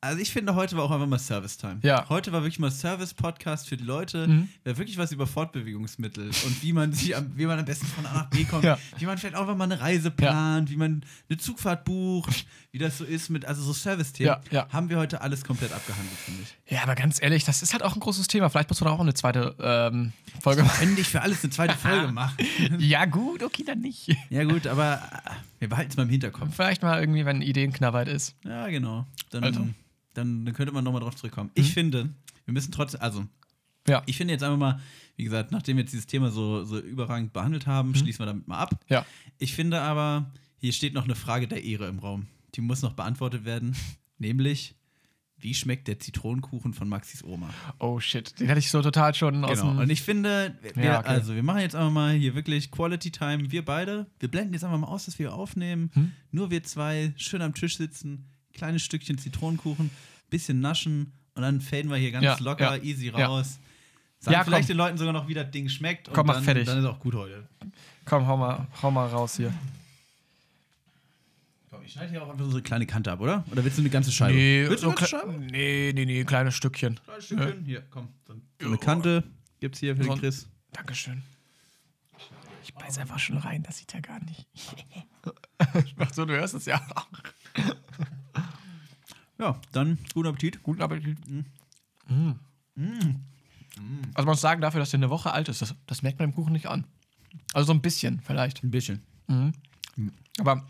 Also ich finde, heute war auch einfach mal Service-Time. Ja. Heute war wirklich mal Service-Podcast für die Leute. Mhm. Wer wirklich was über Fortbewegungsmittel und wie man sie am, wie man am besten von A nach B kommt, Ja. wie man vielleicht auch einfach mal eine Reise plant, wie man eine Zugfahrt bucht, wie das so ist mit, also so Service-Themen, Ja, ja. haben wir heute alles komplett abgehandelt, finde ich. Ja, aber ganz ehrlich, das ist halt auch ein großes Thema. Vielleicht musst du da auch eine zweite ähm, Folge machen. Endlich für alles eine zweite Folge machen. Ja, gut, okay, dann nicht. Ja gut, aber wir behalten es mal im Hinterkopf. Vielleicht mal irgendwie, wenn Ideenknappheit ist. Ja, genau. Dann, Also. Mhm. dann, dann könnte man nochmal drauf zurückkommen. Ich finde, wir müssen trotzdem, also Ja. ich finde jetzt einfach mal, wie gesagt, nachdem wir jetzt dieses Thema so, so überragend behandelt haben, schließen wir damit mal ab. Ja. Ich finde aber, hier steht noch eine Frage der Ehre im Raum. Die muss noch beantwortet werden. Nämlich, wie schmeckt der Zitronenkuchen von Maxis Oma? Oh shit, den hatte ich so total schon aus Genau. dem. Und ich finde, wir, Ja, okay. also wir machen jetzt einfach mal hier wirklich Quality Time. Wir beide, wir blenden jetzt einfach mal aus, dass wir aufnehmen. Hm? Nur wir zwei, schön am Tisch sitzen, kleines Stückchen Zitronenkuchen, bisschen naschen und dann faden wir hier ganz Ja, locker, ja, easy ja. raus. Sagen Ja, vielleicht komm. den Leuten sogar noch, wie das Ding schmeckt. Komm, und mach dann, fertig. Dann ist auch gut heute. Komm, hau mal, hau mal raus hier. Komm, ich schneide hier auch einfach so eine kleine Kante ab, oder? Oder willst du eine ganze Scheibe? Nee, willst du eine ganze Scheibe? nee, nee, nee, kleines Stückchen. Kleines Stückchen? Hier, komm. So so eine Kante gibt's hier für So den Chris. Dankeschön. Ich beiß einfach schon rein, das sieht er gar nicht. Ach so, du hörst es ja. Ja, dann guten Appetit. Guten Appetit. Mm. Also man muss sagen, dafür, dass der eine Woche alt ist, das, das merkt man im Kuchen nicht an. Also so ein bisschen vielleicht. Ein bisschen. Aber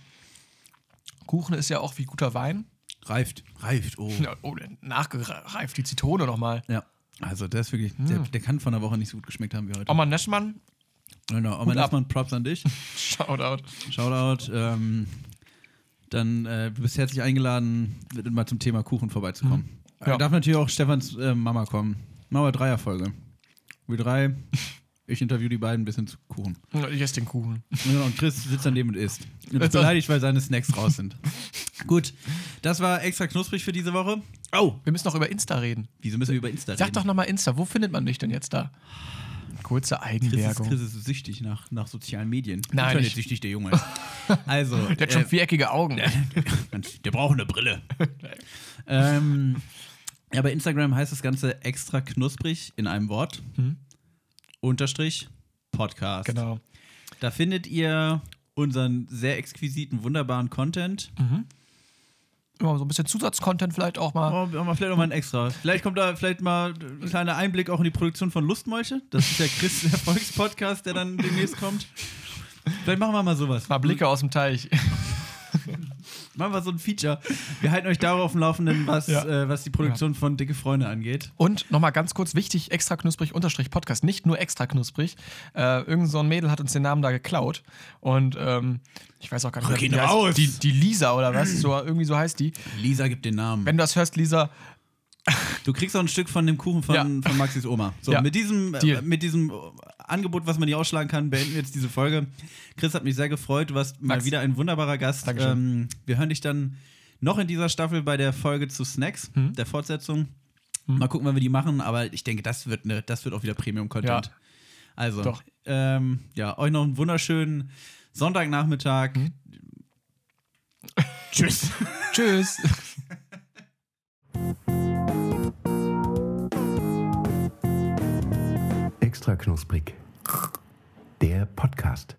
Kuchen ist ja auch wie guter Wein. Reift. Reift, oh. Ja, oh, nachgereift die Zitrone nochmal. Ja. Also der ist wirklich, der, der kann von der Woche nicht so gut geschmeckt haben wie heute. Oma Nessmann, Genau, ab. erstmal Props an dich. Shoutout. Shoutout. Ähm, dann äh, du bist herzlich eingeladen, mal zum Thema Kuchen vorbeizukommen. Ja. Äh, Darf natürlich auch Stefans äh, Mama kommen. Machen wir Dreierfolge. Wir drei Ich interview die beiden bis hin zu Kuchen. Ich esse den Kuchen. Ja, und Chris sitzt daneben und isst. Und ist beleidigt, weil seine Snacks raus sind. Gut, das war extra knusprig für diese Woche. Oh, Wir müssen noch über Insta reden. wieso müssen wir über Insta Sag reden? doch nochmal Insta. Wo findet man dich denn jetzt da? Kurze Chris Eigenwerbung. Chris ist süchtig nach, nach sozialen Medien. Nein, Internet süchtig, der Junge. Also, Der hat schon viereckige Augen. der braucht eine Brille. ähm, ja, bei Instagram heißt das Ganze extra knusprig in einem Wort. Unterstrich Podcast. Genau. Da findet ihr unseren sehr exquisiten, wunderbaren Content. Immer so ein bisschen Zusatzcontent vielleicht auch mal. Oh, vielleicht auch mal ein extra. Vielleicht kommt da vielleicht mal ein kleiner Einblick auch in die Produktion von Lustmolche. Das ist der Chris Erfolgspodcast, der dann demnächst kommt. Vielleicht machen wir mal sowas. Mal Blicke aus dem Teich. Machen wir so ein Feature. Wir halten euch darauf auf dem Laufenden, was, Ja. äh, was die Produktion von Dicke Freunde angeht. Und nochmal ganz kurz wichtig: extra knusprig unterstrich Podcast. Nicht nur extra knusprig. Äh, irgend so ein Mädel hat uns den Namen da geklaut. Und ähm, ich weiß auch gar nicht, Rück wie heißt-! Die, die Lisa oder was? So, irgendwie so heißt die. Lisa gibt den Namen. Wenn du das hörst, Lisa, Du kriegst auch ein Stück von dem Kuchen von, Ja. von Maxis Oma. So, Ja. mit diesem, äh, Deal. mit diesem Angebot, was man nicht ausschlagen kann, beenden wir jetzt diese Folge. Chris hat mich sehr gefreut. Du warst mal Max. wieder ein wunderbarer Gast. Dankeschön. Ähm, wir hören dich dann noch in dieser Staffel bei der Folge zu Snacks, Mhm. der Fortsetzung. Mal gucken, wann wir die machen, aber ich denke, das wird, ne, das wird auch wieder Premium-Content. Ja. Also. Ähm, ja, euch noch einen wunderschönen Sonntagnachmittag. Mhm. Tschüss. tschüss. Extra knusprig. Der Podcast.